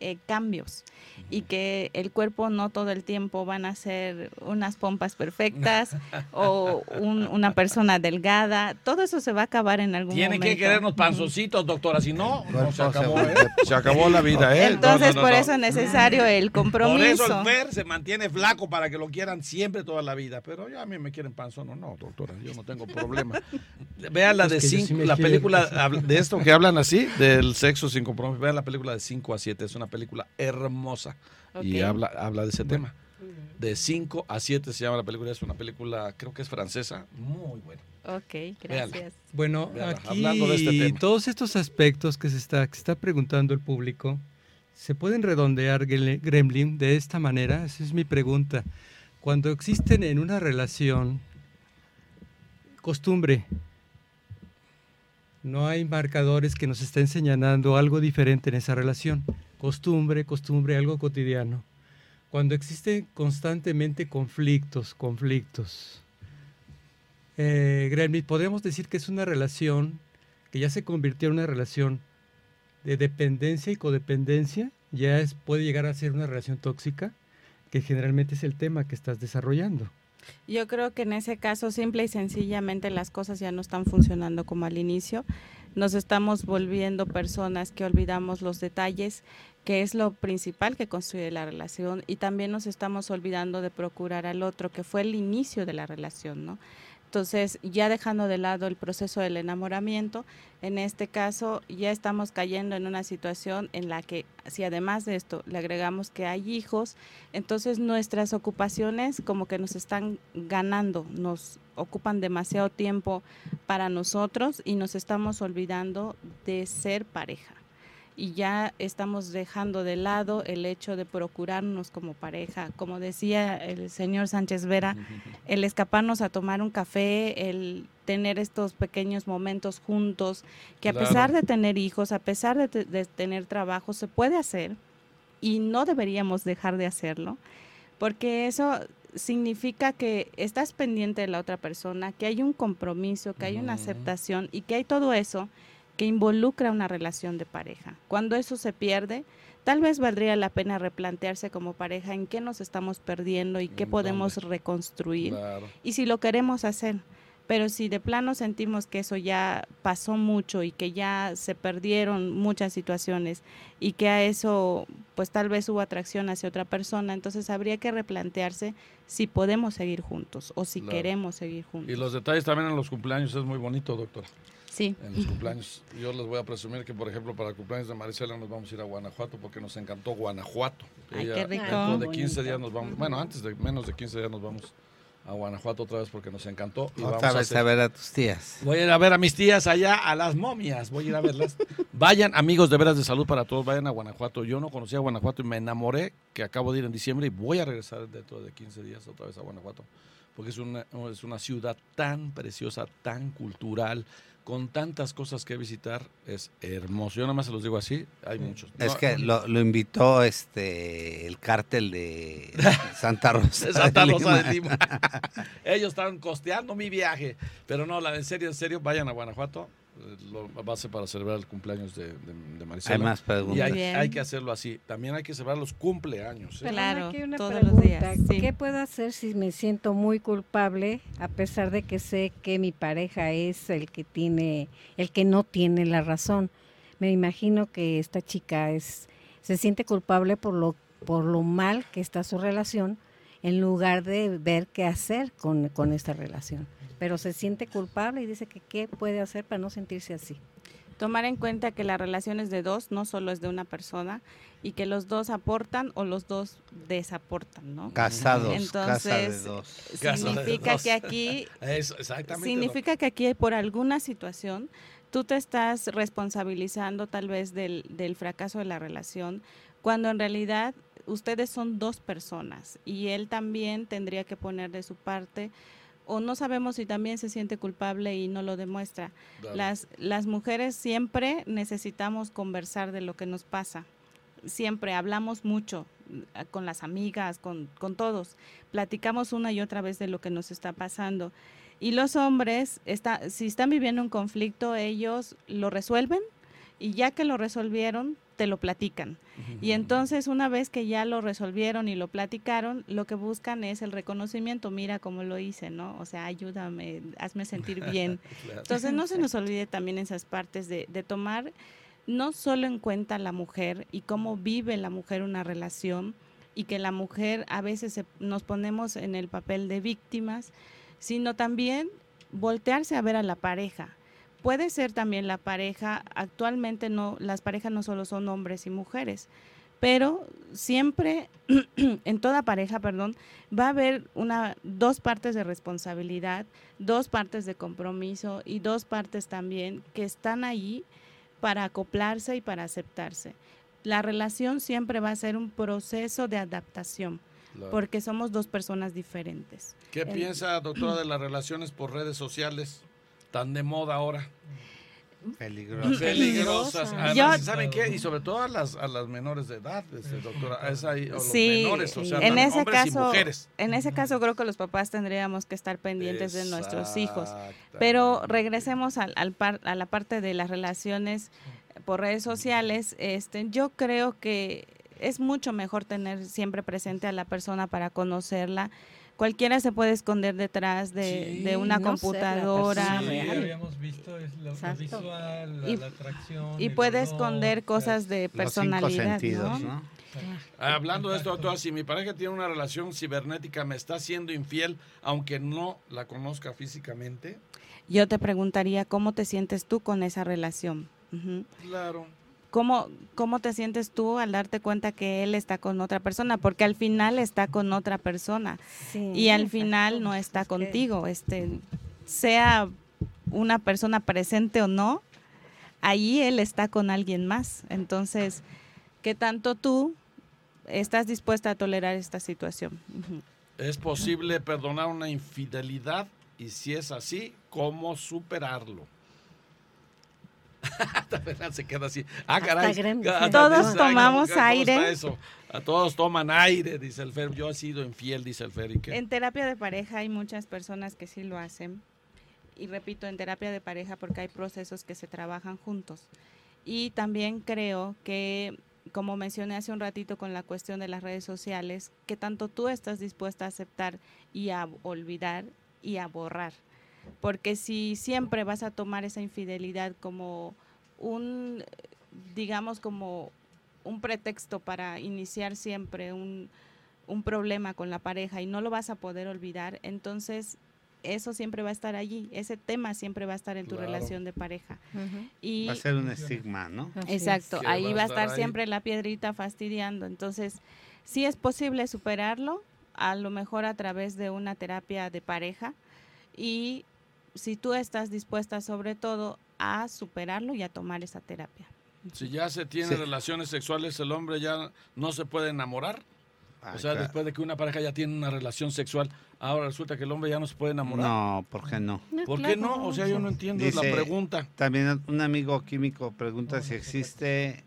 eh, cambios y que el cuerpo no todo el tiempo van a ser unas pompas perfectas o una persona delgada. Todo eso se va a acabar en algún momento. Tienen que querernos panzoncitos, doctora, si no, se acabó, ¿eh? se acabó la vida. ¿eh? Entonces, por eso es necesario el compromiso. Por eso el Fer se mantiene flaco para que lo quieran siempre toda la vida. Pero ya a mí me quieren panzón o no, doctora, yo no tengo problema. Vean la de cinco, la película de esto que hablan así, del sexo sin compromiso. Vean la película de 5 a 7, es una película hermosa y habla, habla de ese tema. De 5 a 7 se llama la película, es una película, creo que es francesa, muy buena. Ok, gracias. Bueno, aquí Hablando de este todos estos aspectos que se está, que está preguntando el público, ¿se pueden redondear, Gremlin, de esta manera? Esa es mi pregunta. Cuando existen en una relación costumbre, no hay marcadores que nos estén señalando algo diferente en esa relación costumbre, costumbre, algo cotidiano. Cuando existen constantemente conflictos, conflictos, eh, podemos decir que es una relación que ya se convirtió en una relación de dependencia y codependencia, ya es, puede llegar a ser una relación tóxica, que generalmente es el tema que estás desarrollando. Yo creo que en ese caso simple y sencillamente las cosas ya no están funcionando como al inicio. Nos estamos volviendo personas que olvidamos los detalles, que es lo principal que construye la relación, y también nos estamos olvidando de procurar al otro, que fue el inicio de la relación, ¿no? Entonces, ya dejando de lado el proceso del enamoramiento, en este caso ya estamos cayendo en una situación en la que si además de esto le agregamos que hay hijos, entonces nuestras ocupaciones como que nos están ganando, nos ocupan demasiado tiempo para nosotros y nos estamos olvidando de ser pareja y ya estamos dejando de lado el hecho de procurarnos como pareja. Como decía el señor Sánchez Vera, el escaparnos a tomar un café, el tener estos pequeños momentos juntos, que a pesar de tener hijos, a pesar de, de tener trabajo, se puede hacer y no deberíamos dejar de hacerlo, porque eso significa que estás pendiente de la otra persona, que hay un compromiso, que hay una aceptación y que hay todo eso que involucra una relación de pareja. Cuando eso se pierde, tal vez valdría la pena replantearse como pareja en qué nos estamos perdiendo y qué podemos reconstruir y si lo queremos hacer. Pero si de plano sentimos que eso ya pasó mucho y que ya se perdieron muchas situaciones y que a eso pues tal vez hubo atracción hacia otra persona, entonces habría que replantearse si podemos seguir juntos o si queremos seguir juntos. Y los detalles también en los cumpleaños es muy bonito, doctora. Sí. En los cumpleaños. Yo les voy a presumir que, por ejemplo, para el cumpleaños de Maricela nos vamos a ir a Guanajuato porque nos encantó Guanajuato. Ay, qué rico. Dentro de 15 días nos vamos, bueno, antes de menos de 15 días nos vamos a Guanajuato otra vez porque nos encantó. Y otra vez a, ver a tus tías. Voy a ir a ver a mis tías allá, a las momias. Voy a ir a verlas. vayan, amigos de veras de salud para todos, vayan a Guanajuato. Yo no conocía Guanajuato y me enamoré que acabo de ir en diciembre y voy a regresar dentro de 15 días otra vez a Guanajuato. Porque es una, es una ciudad tan preciosa, tan cultural, con tantas cosas que visitar, es hermoso. Yo nada más se los digo así, hay muchos. Es que lo, invitó este el cártel de Santa Rosa. Santa Rosa de Lima. Ellos estaban costeando mi viaje. Pero no, la, en serio, en serio, vayan a Guanajuato lo base para celebrar el cumpleaños de, de. Hay más preguntas. Y hay, que hacerlo así. También hay que celebrar los cumpleaños. ¿eh? Claro, todos los días. ¿Qué puedo hacer si me siento muy culpable a pesar de que sé que mi pareja es el que tiene, el que no tiene la razón? Me imagino que esta chica es, se siente culpable por lo, por lo mal que está su relación, en lugar de ver qué hacer con, con esta relación pero se siente culpable y dice que qué puede hacer para no sentirse así. Tomar en cuenta que la relación es de dos, no solo es de una persona, y que los dos aportan o los dos desaportan, ¿no? Casados. Entonces, significa que aquí, significa que aquí por alguna situación tú te estás responsabilizando tal vez del, del fracaso de la relación, cuando en realidad ustedes son dos personas y él también tendría que poner de su parte o no sabemos si también se siente culpable y no lo demuestra. Las, las mujeres siempre necesitamos conversar de lo que nos pasa. Siempre hablamos mucho mm, con las amigas, con, con todos. Platicamos una y otra vez de lo que nos está pasando. Y los hombres, está, si están viviendo un conflicto, ellos lo resuelven y ya que lo resolvieron, te lo platican. Y entonces una vez que ya lo resolvieron y lo platicaron, lo que buscan es el reconocimiento, mira cómo lo hice, ¿no? O sea, ayúdame, hazme sentir bien. Entonces no se nos olvide también esas partes de, de tomar no solo en cuenta la mujer y cómo vive la mujer una relación y que la mujer a veces nos ponemos en el papel de víctimas, sino también voltearse a ver a la pareja puede ser también la pareja, actualmente no, las parejas no solo son hombres y mujeres, pero siempre en toda pareja, perdón, va a haber una dos partes de responsabilidad, dos partes de compromiso y dos partes también que están ahí para acoplarse y para aceptarse. La relación siempre va a ser un proceso de adaptación. Porque somos dos personas diferentes. ¿Qué piensa, doctora, de las relaciones por redes sociales? Tan de moda ahora? Peligrosas. Peligrosas. Yo- ¿saben qué? Y sobre todo a las, a las menores de edad, este, doctora. Es ahí, o los Sí, menores, o sea, en ese hombres y caso, mujeres. en ese caso creo que los papás tendríamos que estar pendientes de nuestros hijos. Pero regresemos al, al par- a la parte de las relaciones por redes sociales. Este, yo creo que es mucho mejor tener siempre presente a la persona para conocerla. Cualquiera se puede esconder detrás de, Sí, de una no computadora. persona Sí, real. habíamos visto es lo, lo visual, la, Y- la atracción. Y puede esconder cosas de Los cinco personalidad, sentidos, ¿no? ¿no? Ah, Hablando de esto, doctora, si mi pareja tiene una relación cibernética, ¿me está siendo infiel aunque no la conozca físicamente? Yo te preguntaría cómo te sientes tú con esa relación. Claro. ¿Cómo, ¿Cómo te sientes tú al darte cuenta que él está con otra persona? Porque al final está con otra persona Sí, y al exacto. final no está Es que- contigo. Este, sea una persona presente o no, ahí él está con alguien más. Entonces, ¿qué tanto tú estás dispuesta a tolerar esta situación? ¿Es posible perdonar una infidelidad? Y si es así, ¿cómo superarlo? Hasta Fernanda se queda así. Ah, caray. Ah, Todos tomamos ¿cómo está aire. eso? A todos toman aire, dice el Fer. Yo he sido infiel, dice el Fer. ¿Y qué? En terapia de pareja hay muchas personas que sí lo hacen. Y repito, en terapia de pareja porque hay procesos que se trabajan juntos. Y también creo que, como mencioné hace un ratito con la cuestión de las redes sociales, que tanto tú estás dispuesta a aceptar y a olvidar y a borrar. Porque si siempre vas a tomar esa infidelidad como un, digamos, como un pretexto para iniciar siempre un, un problema con la pareja y no lo vas a poder olvidar, entonces eso siempre va a estar allí, ese tema siempre va a estar en tu Claro. relación de pareja. Y Va a ser un estigma, ¿no? Así exacto, ahí va a estar estar ahí. siempre la piedrita fastidiando. Entonces, sí es posible superarlo, a lo mejor a través de una terapia de pareja y si tú estás dispuesta sobre todo a superarlo y a tomar esa terapia. Si ya se tiene Sí. relaciones sexuales, el hombre ya no se puede enamorar. Ah, o sea, claro. después de que una pareja ya tiene una relación sexual, ahora resulta que el hombre ya no se puede enamorar. No, ¿por qué no? No, ¿Por qué no? O sea, yo no entiendo la Dice- pregunta. También un amigo químico pregunta si existe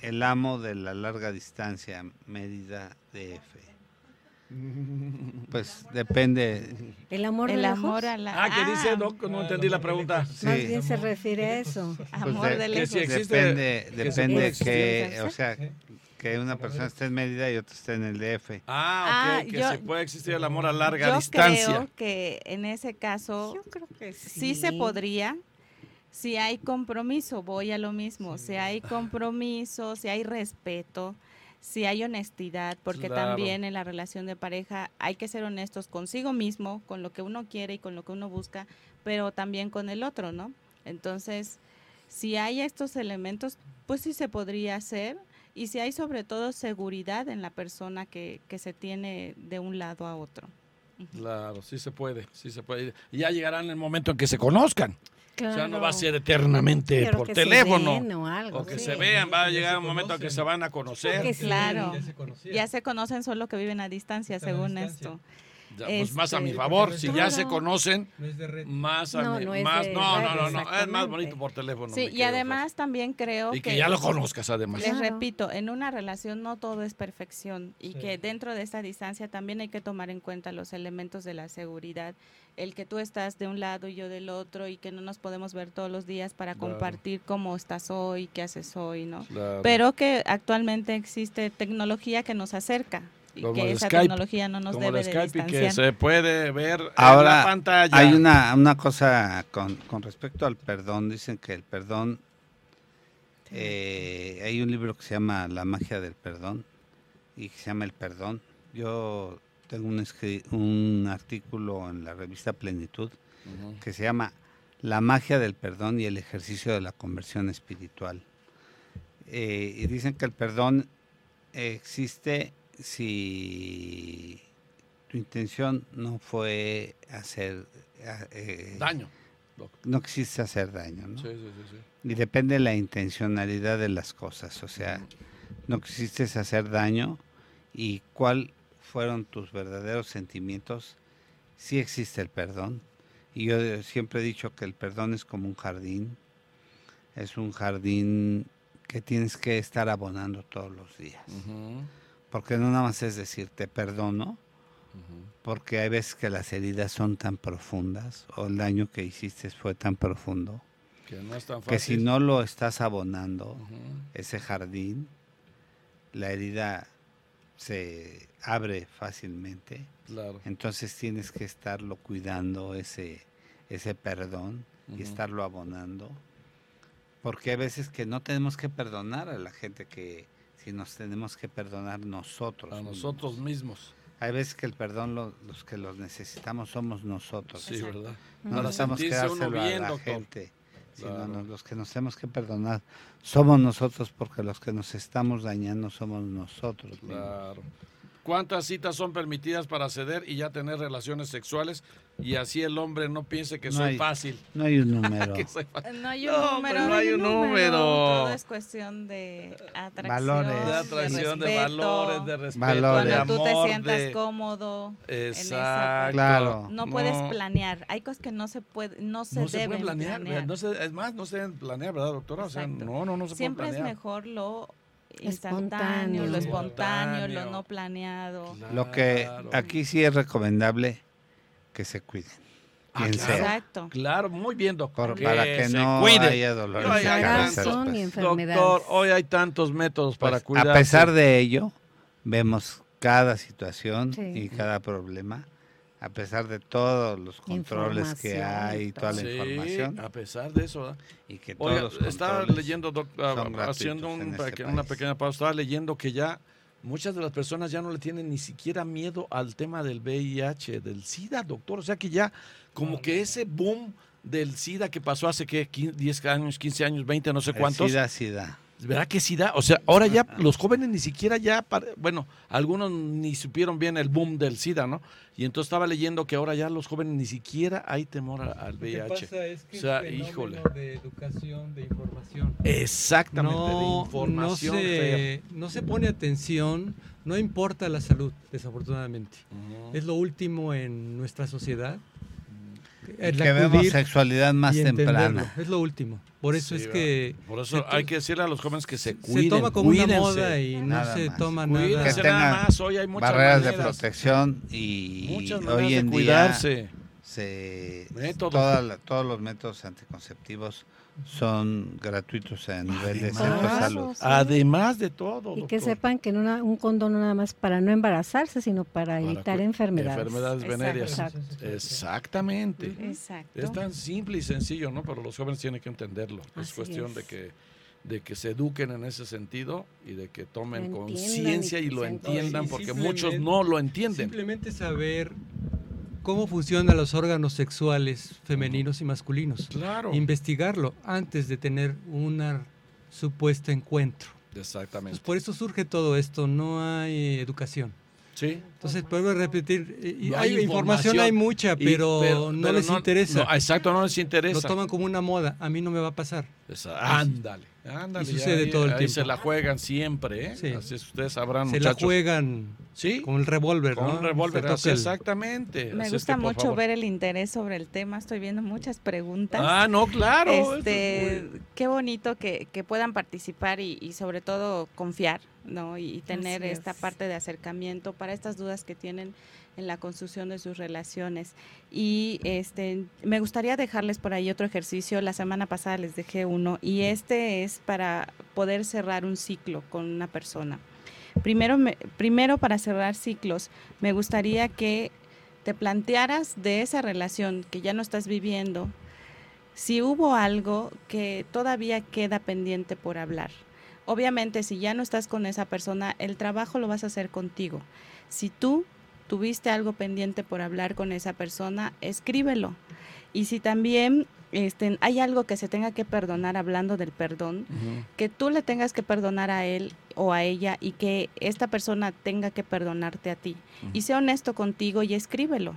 el amo de la larga distancia, medida DF. Pues depende. El amor de El lejos, amor a la... Ah, ¿qué dice, Ah, Doc? No entendí la pregunta. Sí. Más bien se refiere a eso. Amor Pues de- de que lejos. si existe- depende, que depende que, existir. o sea, Sí. que una persona esté en Mérida y otra esté en el DF. Ah, ok, Ah, que yo- se puede existir el amor a larga Yo distancia. creo que en ese caso Yo creo que sí. sí se podría. Si hay compromiso, voy a lo mismo. Si hay compromiso, si hay respeto, si hay honestidad, porque Claro. también en la relación de pareja hay que ser honestos consigo mismo, con lo que uno quiere y con lo que uno busca, pero también con el otro, ¿no? Entonces, si hay estos elementos, pues sí se podría hacer. Y si hay sobre todo seguridad en la persona que, que se tiene de un lado a otro. Claro, sí se puede, sí se puede. Y ya llegarán el momento en que se conozcan. O sea, no va a ser eternamente Pero por que teléfono. o algo, O que sí. se vean, va a llegar un momento en que se van a conocer. Claro. Ya se conocían. Ya se conocen, solo que viven a distancia, Están a según distancia. esto. Ya, pues más a mi Este, favor, si ya se conocen, más a No, mi- no es más, no, red, no, no, no, es más bonito por teléfono. Sí, y además también creo y que que, ya lo conozcas además. les Claro. repito, en una relación no todo es perfección y Sí. que dentro de esta distancia también hay que tomar en cuenta los elementos de la seguridad, el que tú estás de un lado y yo del otro y que no nos podemos ver todos los días para Claro. compartir cómo estás hoy, qué haces hoy, ¿no? Claro. Pero que actualmente existe tecnología que nos acerca y Como que el esa Skype, tecnología no nos Como debe de Skype y que se puede ver en la Ahora pantalla. hay una, una cosa con, con respecto al perdón. Dicen que el perdón, eh, hay un libro que se llama La magia del perdón y que se llama El perdón. Yo tengo un, un artículo en la revista Plenitud que se llama La magia del perdón y el ejercicio de la conversión espiritual. Eh, y dicen que el perdón existe si tu intención no fue hacer eh, Daño. No quisiste hacer daño, ¿no? Sí, sí, sí, sí. Y depende de la intencionalidad de las cosas, o sea, no quisiste hacer daño y cuál fueron tus verdaderos sentimientos, sí existe el perdón. Y yo siempre he dicho que el perdón es como un jardín, es un jardín que tienes que estar abonando todos los días. Porque no nada más es decir, te perdono, porque hay veces que las heridas son tan profundas o el daño que hiciste fue tan profundo Que no es tan que si fácil. no lo estás abonando, ese jardín, la herida se abre fácilmente. Claro. Entonces tienes que estarlo cuidando, ese, ese perdón, y estarlo abonando. Porque hay veces que no tenemos que perdonar a la gente que si nos tenemos que perdonar nosotros. A nosotros mismos. Hay veces que el perdón lo- los que los necesitamos somos nosotros. Sí. ¿verdad? No Para necesitamos que sentirse uno dárselo a bien, la doctor. gente, sino Claro. nos- los que nos tenemos que perdonar somos nosotros, porque los que nos estamos dañando somos nosotros. mismos. Claro. ¿Cuántas citas son permitidas para ceder y ya tener relaciones sexuales? Y así el hombre no piense que No soy hay- fácil. No hay un número. Que soy fácil. No hay un No, número. no hay un número. Todo es cuestión de atracción. Valores. De atracción, de, respeto, valores, de respeto, Valores. de Cuando tú te sientas de- cómodo. Exacto. Claro. No puedes planear. Hay cosas que no se puede, no se no se deben puede planear, planear. no se- es más, no se deben planear, ¿verdad, doctora? O sea, no, no, no se Siempre puede es planear. mejor lo Espontáneo. instantáneo, lo espontáneo, Espontáneo. lo no planeado. Lo que Claro. aquí sí es recomendable que se cuiden. Ah, claro. Exacto. Claro, muy bien, doctor. por- para que se no cuide. haya dolores Ay, de ay, cabeza tanto. Corazón y después. enfermedades. Doctor, hoy hay tantos métodos para Pues, cuidar. a pesar de ello, vemos cada situación Sí. y cada problema, a pesar de todos los controles que hay y toda la Sí, información, a pesar de eso, ¿verdad? y que Oiga, todos los estaba leyendo, doc- son ah, haciendo un este una país. pequeña pausa, estaba leyendo que ya muchas de las personas ya no le tienen ni siquiera miedo al tema del VIH, del SIDA, doctor. O sea que ya como que ese boom del SIDA que pasó hace que 10 años, 15 años, 20, no sé El cuántos. SIDA, SIDA. ¿Verdad que SIDA? O sea, ahora ya los jóvenes ni siquiera ya, par- bueno, algunos ni supieron bien el boom del SIDA, ¿no? Y entonces estaba leyendo que ahora ya los jóvenes ni siquiera hay temor al Lo que VIH. pasa es que O sea, es híjole. de educación, de información. Exactamente, de no, información. no se, no se pone atención, no importa la salud, desafortunadamente. Es lo último en nuestra sociedad. Que vemos sexualidad más temprana. Es lo último. Por eso Sí, es que Por eso hay que decirle a los jóvenes que se se cuiden. toma como una cuídense. moda y no Nada se más. toma Cuídense nada. Que nada tengan más. Hoy hay muchas Barreras de maneras, protección y Muchas hoy de en día cuidarse. se toda la- todos los métodos anticonceptivos son gratuitos a nivel de salud. Además de todo. Y que sepan que no una- un condón no nada más para no embarazarse, sino para Para evitar enfermedades. Enfermedades venéreas. Exacto. Exactamente. Exacto. Es tan simple y sencillo, ¿no? Pero los jóvenes tienen que entenderlo. es cuestión es. de que de que se eduquen en ese sentido y de que tomen conciencia y lo entiendan porque muchos no lo entienden. Simplemente saber cómo funcionan los órganos sexuales femeninos y masculinos. Claro. Investigarlo antes de tener un supuesto encuentro. Exactamente. Por eso surge todo esto, no hay educación. Sí. Entonces, vuelvo a repetir, eh, y No hay, hay información, información, hay mucha, Y- pero, no pero les interesa. no, exacto, no les Lo interesa. toman como una moda. A mí no me va a pasar. Esa- ándale, ándale. Y sucede ahí- todo el ahí tiempo. se la juegan siempre, ¿eh? Sí. Así es, ustedes sabrán, Se la juegan Sí, con el revólver, con un revólver, así el- exactamente. Me Así gusta mucho favor. ver el interés sobre el tema. Estoy viendo muchas preguntas. Ah, no, claro. es este, muy- qué bonito que, que puedan participar y, y sobre todo confiar, ¿no? Y, y tener Así esta es. parte de acercamiento para estas dudas que tienen en la construcción de sus relaciones. Y este, me gustaría dejarles por ahí otro ejercicio. La semana pasada les dejé uno y este es para poder cerrar un ciclo con una persona. Primero, me- primero para cerrar ciclos, me gustaría que te plantearas de esa relación que ya no estás viviendo, si hubo algo que todavía queda pendiente por hablar. Obviamente, si ya no estás con esa persona, el trabajo lo vas a hacer contigo. Si tú tuviste algo pendiente por hablar con esa persona, escríbelo. Y si también este, hay algo que se tenga que perdonar hablando del perdón, que tú le tengas que perdonar a él o a ella y que esta persona tenga que perdonarte a ti. Y sé honesto contigo y escríbelo.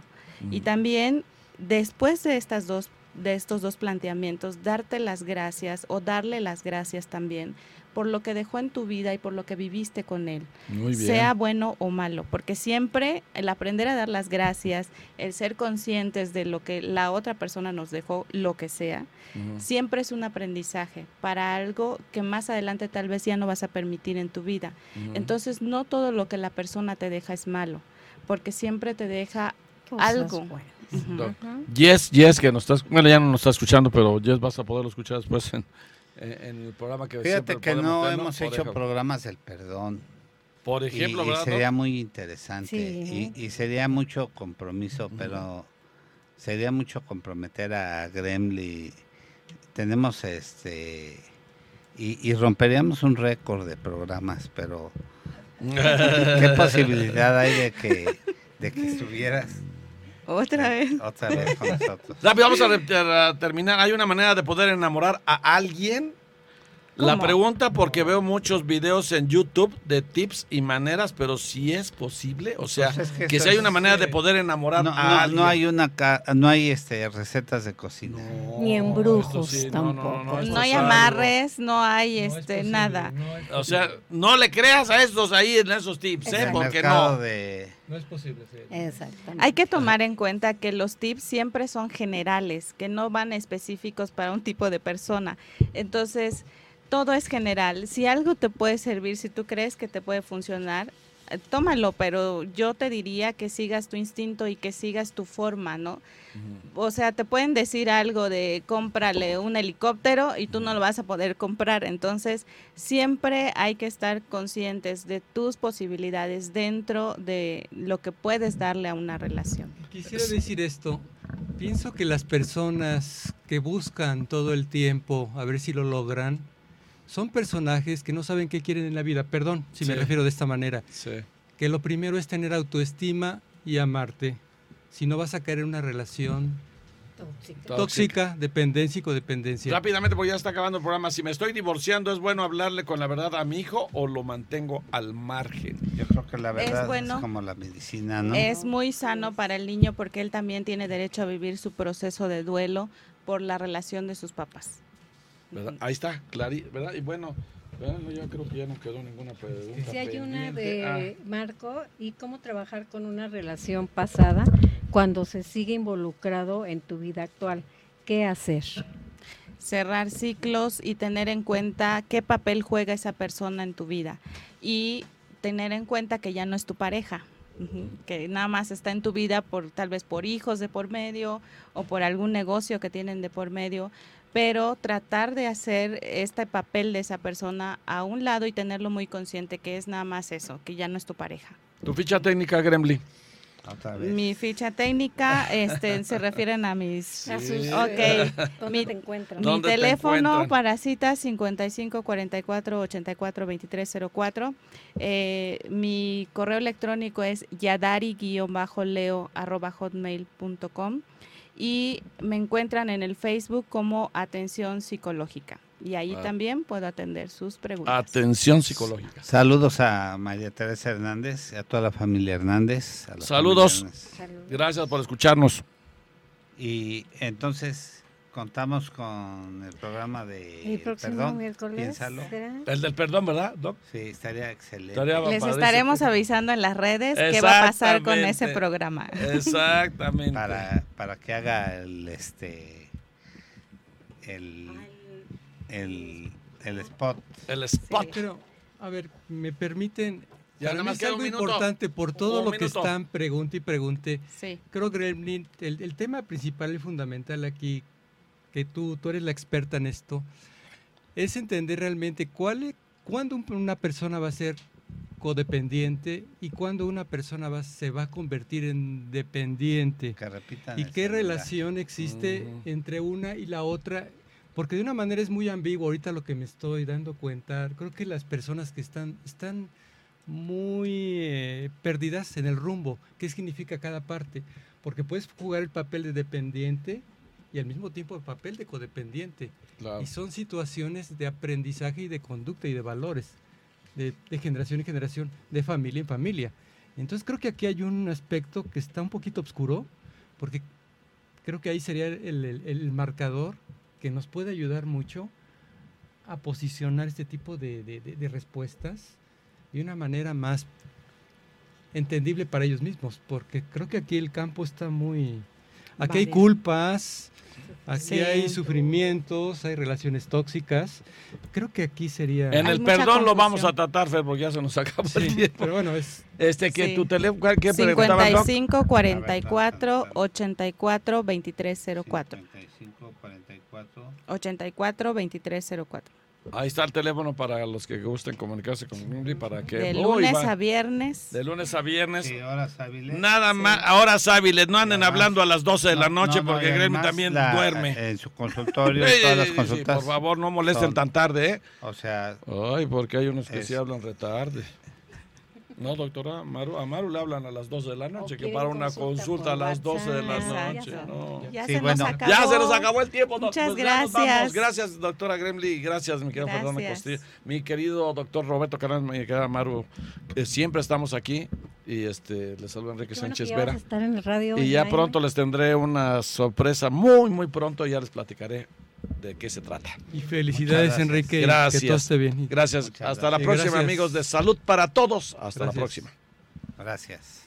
Y también, después de estas dos de estos dos planteamientos, darte las gracias o darle las gracias también por lo que dejó en tu vida y por lo que viviste con él, Muy bien. sea bueno o malo, porque siempre el aprender a dar las gracias, el ser conscientes de lo que la otra persona nos dejó, lo que sea, siempre es un aprendizaje para algo que más adelante tal vez ya no vas a permitir en tu vida. Entonces, no todo lo que la persona te deja es malo, porque siempre te deja Cosas algo. buenas. Yes, Yes, que nos estás, bueno, ya no nos está escuchando, pero Yes vas a poderlo escuchar después en, en- en el programa que Fíjate que no tener, hemos hecho ejemplo. programas del perdón. Por ejemplo, y, sería muy interesante. Sí. Y, y sería mucho compromiso, pero sería mucho comprometer a Gremlin. Tenemos este. Y, y romperíamos un récord de programas, pero ¿qué posibilidad hay de que, de que estuvieras Otra vez. otra vez con nosotros? Rápido, vamos a, re- a terminar. ¿Hay una manera de poder enamorar a alguien? La pregunta porque veo muchos videos en YouTube de tips y maneras, pero si es posible, o sea, Pues es que si hay una manera de poder enamorar No, a no- alguien. no hay una ca- no hay este recetas de cocina. Ni en esto brujos no, no, no, tampoco. No hay amarres, no hay es este nada. Es O sea, no le creas a estos ahí en esos tips, ¿eh? Porque no. de No es posible. sí. Exactamente. Hay que tomar en cuenta que los tips siempre son generales, que no van específicos para un tipo de persona. Entonces, todo es general. Si algo te puede servir, si tú crees que te puede funcionar, eh, tómalo, pero yo te diría que sigas tu instinto y que sigas tu forma, ¿no? O sea, te pueden decir algo de cómprale un helicóptero y tú no lo vas a poder comprar. Entonces, siempre hay que estar conscientes de tus posibilidades dentro de lo que puedes darle a una relación. Quisiera decir esto. Pienso que las personas que buscan todo el tiempo a ver si lo logran son personajes que no saben qué quieren en la vida. Perdón si me refiero de esta manera. Sí. Que lo primero es tener autoestima y amarte. Si no vas a caer en una relación Tóxica. tóxica, dependencia y codependencia. Rápidamente, porque ya está acabando el programa. Si me estoy divorciando, ¿es bueno hablarle con la verdad a mi hijo o lo mantengo al margen? Yo creo que la verdad es, bueno. como la medicina, ¿no? Es muy sano para el niño porque él también tiene derecho a vivir su proceso de duelo por la relación de sus papás. ¿Verdad? Ahí está, Clary, ¿verdad? Y bueno, bueno, yo creo que ya no quedó ninguna pregunta. Sí, hay una de Marco y cómo trabajar con una relación pasada cuando se sigue involucrado en tu vida actual. ¿Qué hacer? cerrar ciclos y tener en cuenta qué papel juega esa persona en tu vida y tener en cuenta que ya no es tu pareja, que nada más está en tu vida por tal vez por hijos de por medio o por algún negocio que tienen de por medio, pero tratar de hacer este papel de esa persona a un lado y tenerlo muy consciente que es nada más eso, que ya no es tu pareja. Tu ficha técnica, Gremlin. Mi ficha técnica este, se refieren a mis A sus- Ok. ¿Dónde Mi- te encuentras? No. Mi ¿Dónde te teléfono encuentran? para citas 55 44 84 23 04. Eh, mi correo electrónico es yadari-leo arroba hotmail.com y me encuentran en el Facebook como Atención Psicológica. Y ahí Ah. también puedo atender sus preguntas. Atención psicológica. Saludos a María Teresa Hernández y a toda la familia Hernández. a la Saludos. familia Hernández. Saludos. Gracias por escucharnos. Y entonces contamos con el programa de El próximo perdón. miércoles piénsalo. será. El del perdón, ¿verdad, Doc? Sí, estaría excelente. Estaría Les padrísimo. estaremos avisando en las redes qué va a pasar con ese programa. Exactamente. para, para que haga el este el, el, el spot. El spot. Pero, a ver, me permiten. Ya, nada más es algo minuto. importante por todo lo que minuto. están pregunte y pregunte. Sí. Creo que Gremlin, el, el tema principal y fundamental aquí, que tú, tú eres la experta en esto, es entender realmente cuál, e- cuándo un- una persona va a ser codependiente y cuándo una persona va, se va a convertir en dependiente. Que repitan ¿Y qué relación existe entre una y la otra? Porque de una manera es muy ambiguo, ahorita lo que me estoy dando cuenta, creo que las personas que están, están muy eh, perdidas en el rumbo, qué significa cada parte, porque puedes jugar el papel de dependiente y al mismo tiempo el papel de codependiente. Claro. Y son situaciones de aprendizaje y de conducta y de valores, de, de generación en generación, de familia en familia. Entonces creo que aquí hay un aspecto que está un poquito oscuro, porque creo que ahí sería el, el- el marcador que nos puede ayudar mucho a posicionar este tipo de, de- de- de respuestas de una manera más entendible para ellos mismos, porque creo que aquí el campo está muy... Aquí hay culpas, aquí Sí. hay sufrimientos, hay relaciones tóxicas. Creo que aquí sería... En el perdón lo vamos a tratar, Fer, porque ya se nos acabó el Sí, tiempo. pero bueno, es... Este, que Sí. tu teléfono, ¿cuál- ¿qué preguntabas, Doc? 55 44 84 2304. 55 44 84 2304. Ahí está el teléfono para los que gusten comunicarse con Grimly para que... De lunes a viernes. De lunes a viernes. Sí, horas hábiles. Nada Sí. más, ahora hábiles, no anden además- hablando a las 12 de la No, noche no, no, porque además también la- duerme. En su consultorio, Sí, todas las consultas. por favor, no molesten son- tan tarde, ¿eh? O sea, Ay, porque hay unos que Es- sí hablan retarde. No, doctora, Amaru, a Maru le hablan a las 12 de la noche, que para una consulta consulta a las 12 de la noche. Exacto. No. Ya Sí, se bueno. nos acabó. Ya se nos acabó el tiempo, doctor. Muchas ya nos vamos. gracias. Gracias, doctora Gremly. Gracias, mi querido Fernando. Costillo. Mi querido doctor Roberto Canal, mi querida Maru. eh, siempre estamos aquí. Y este, les saluda Enrique bueno Sánchez ya Vera. estar en el radio Y ya online, pronto ¿no? les tendré una sorpresa muy, muy pronto. Ya les platicaré de qué se trata. Y felicidades, Enrique. Gracias. Que todo esté bien. Gracias. Hasta la próxima, amigos de Salud para Todos. Hasta la próxima. Gracias.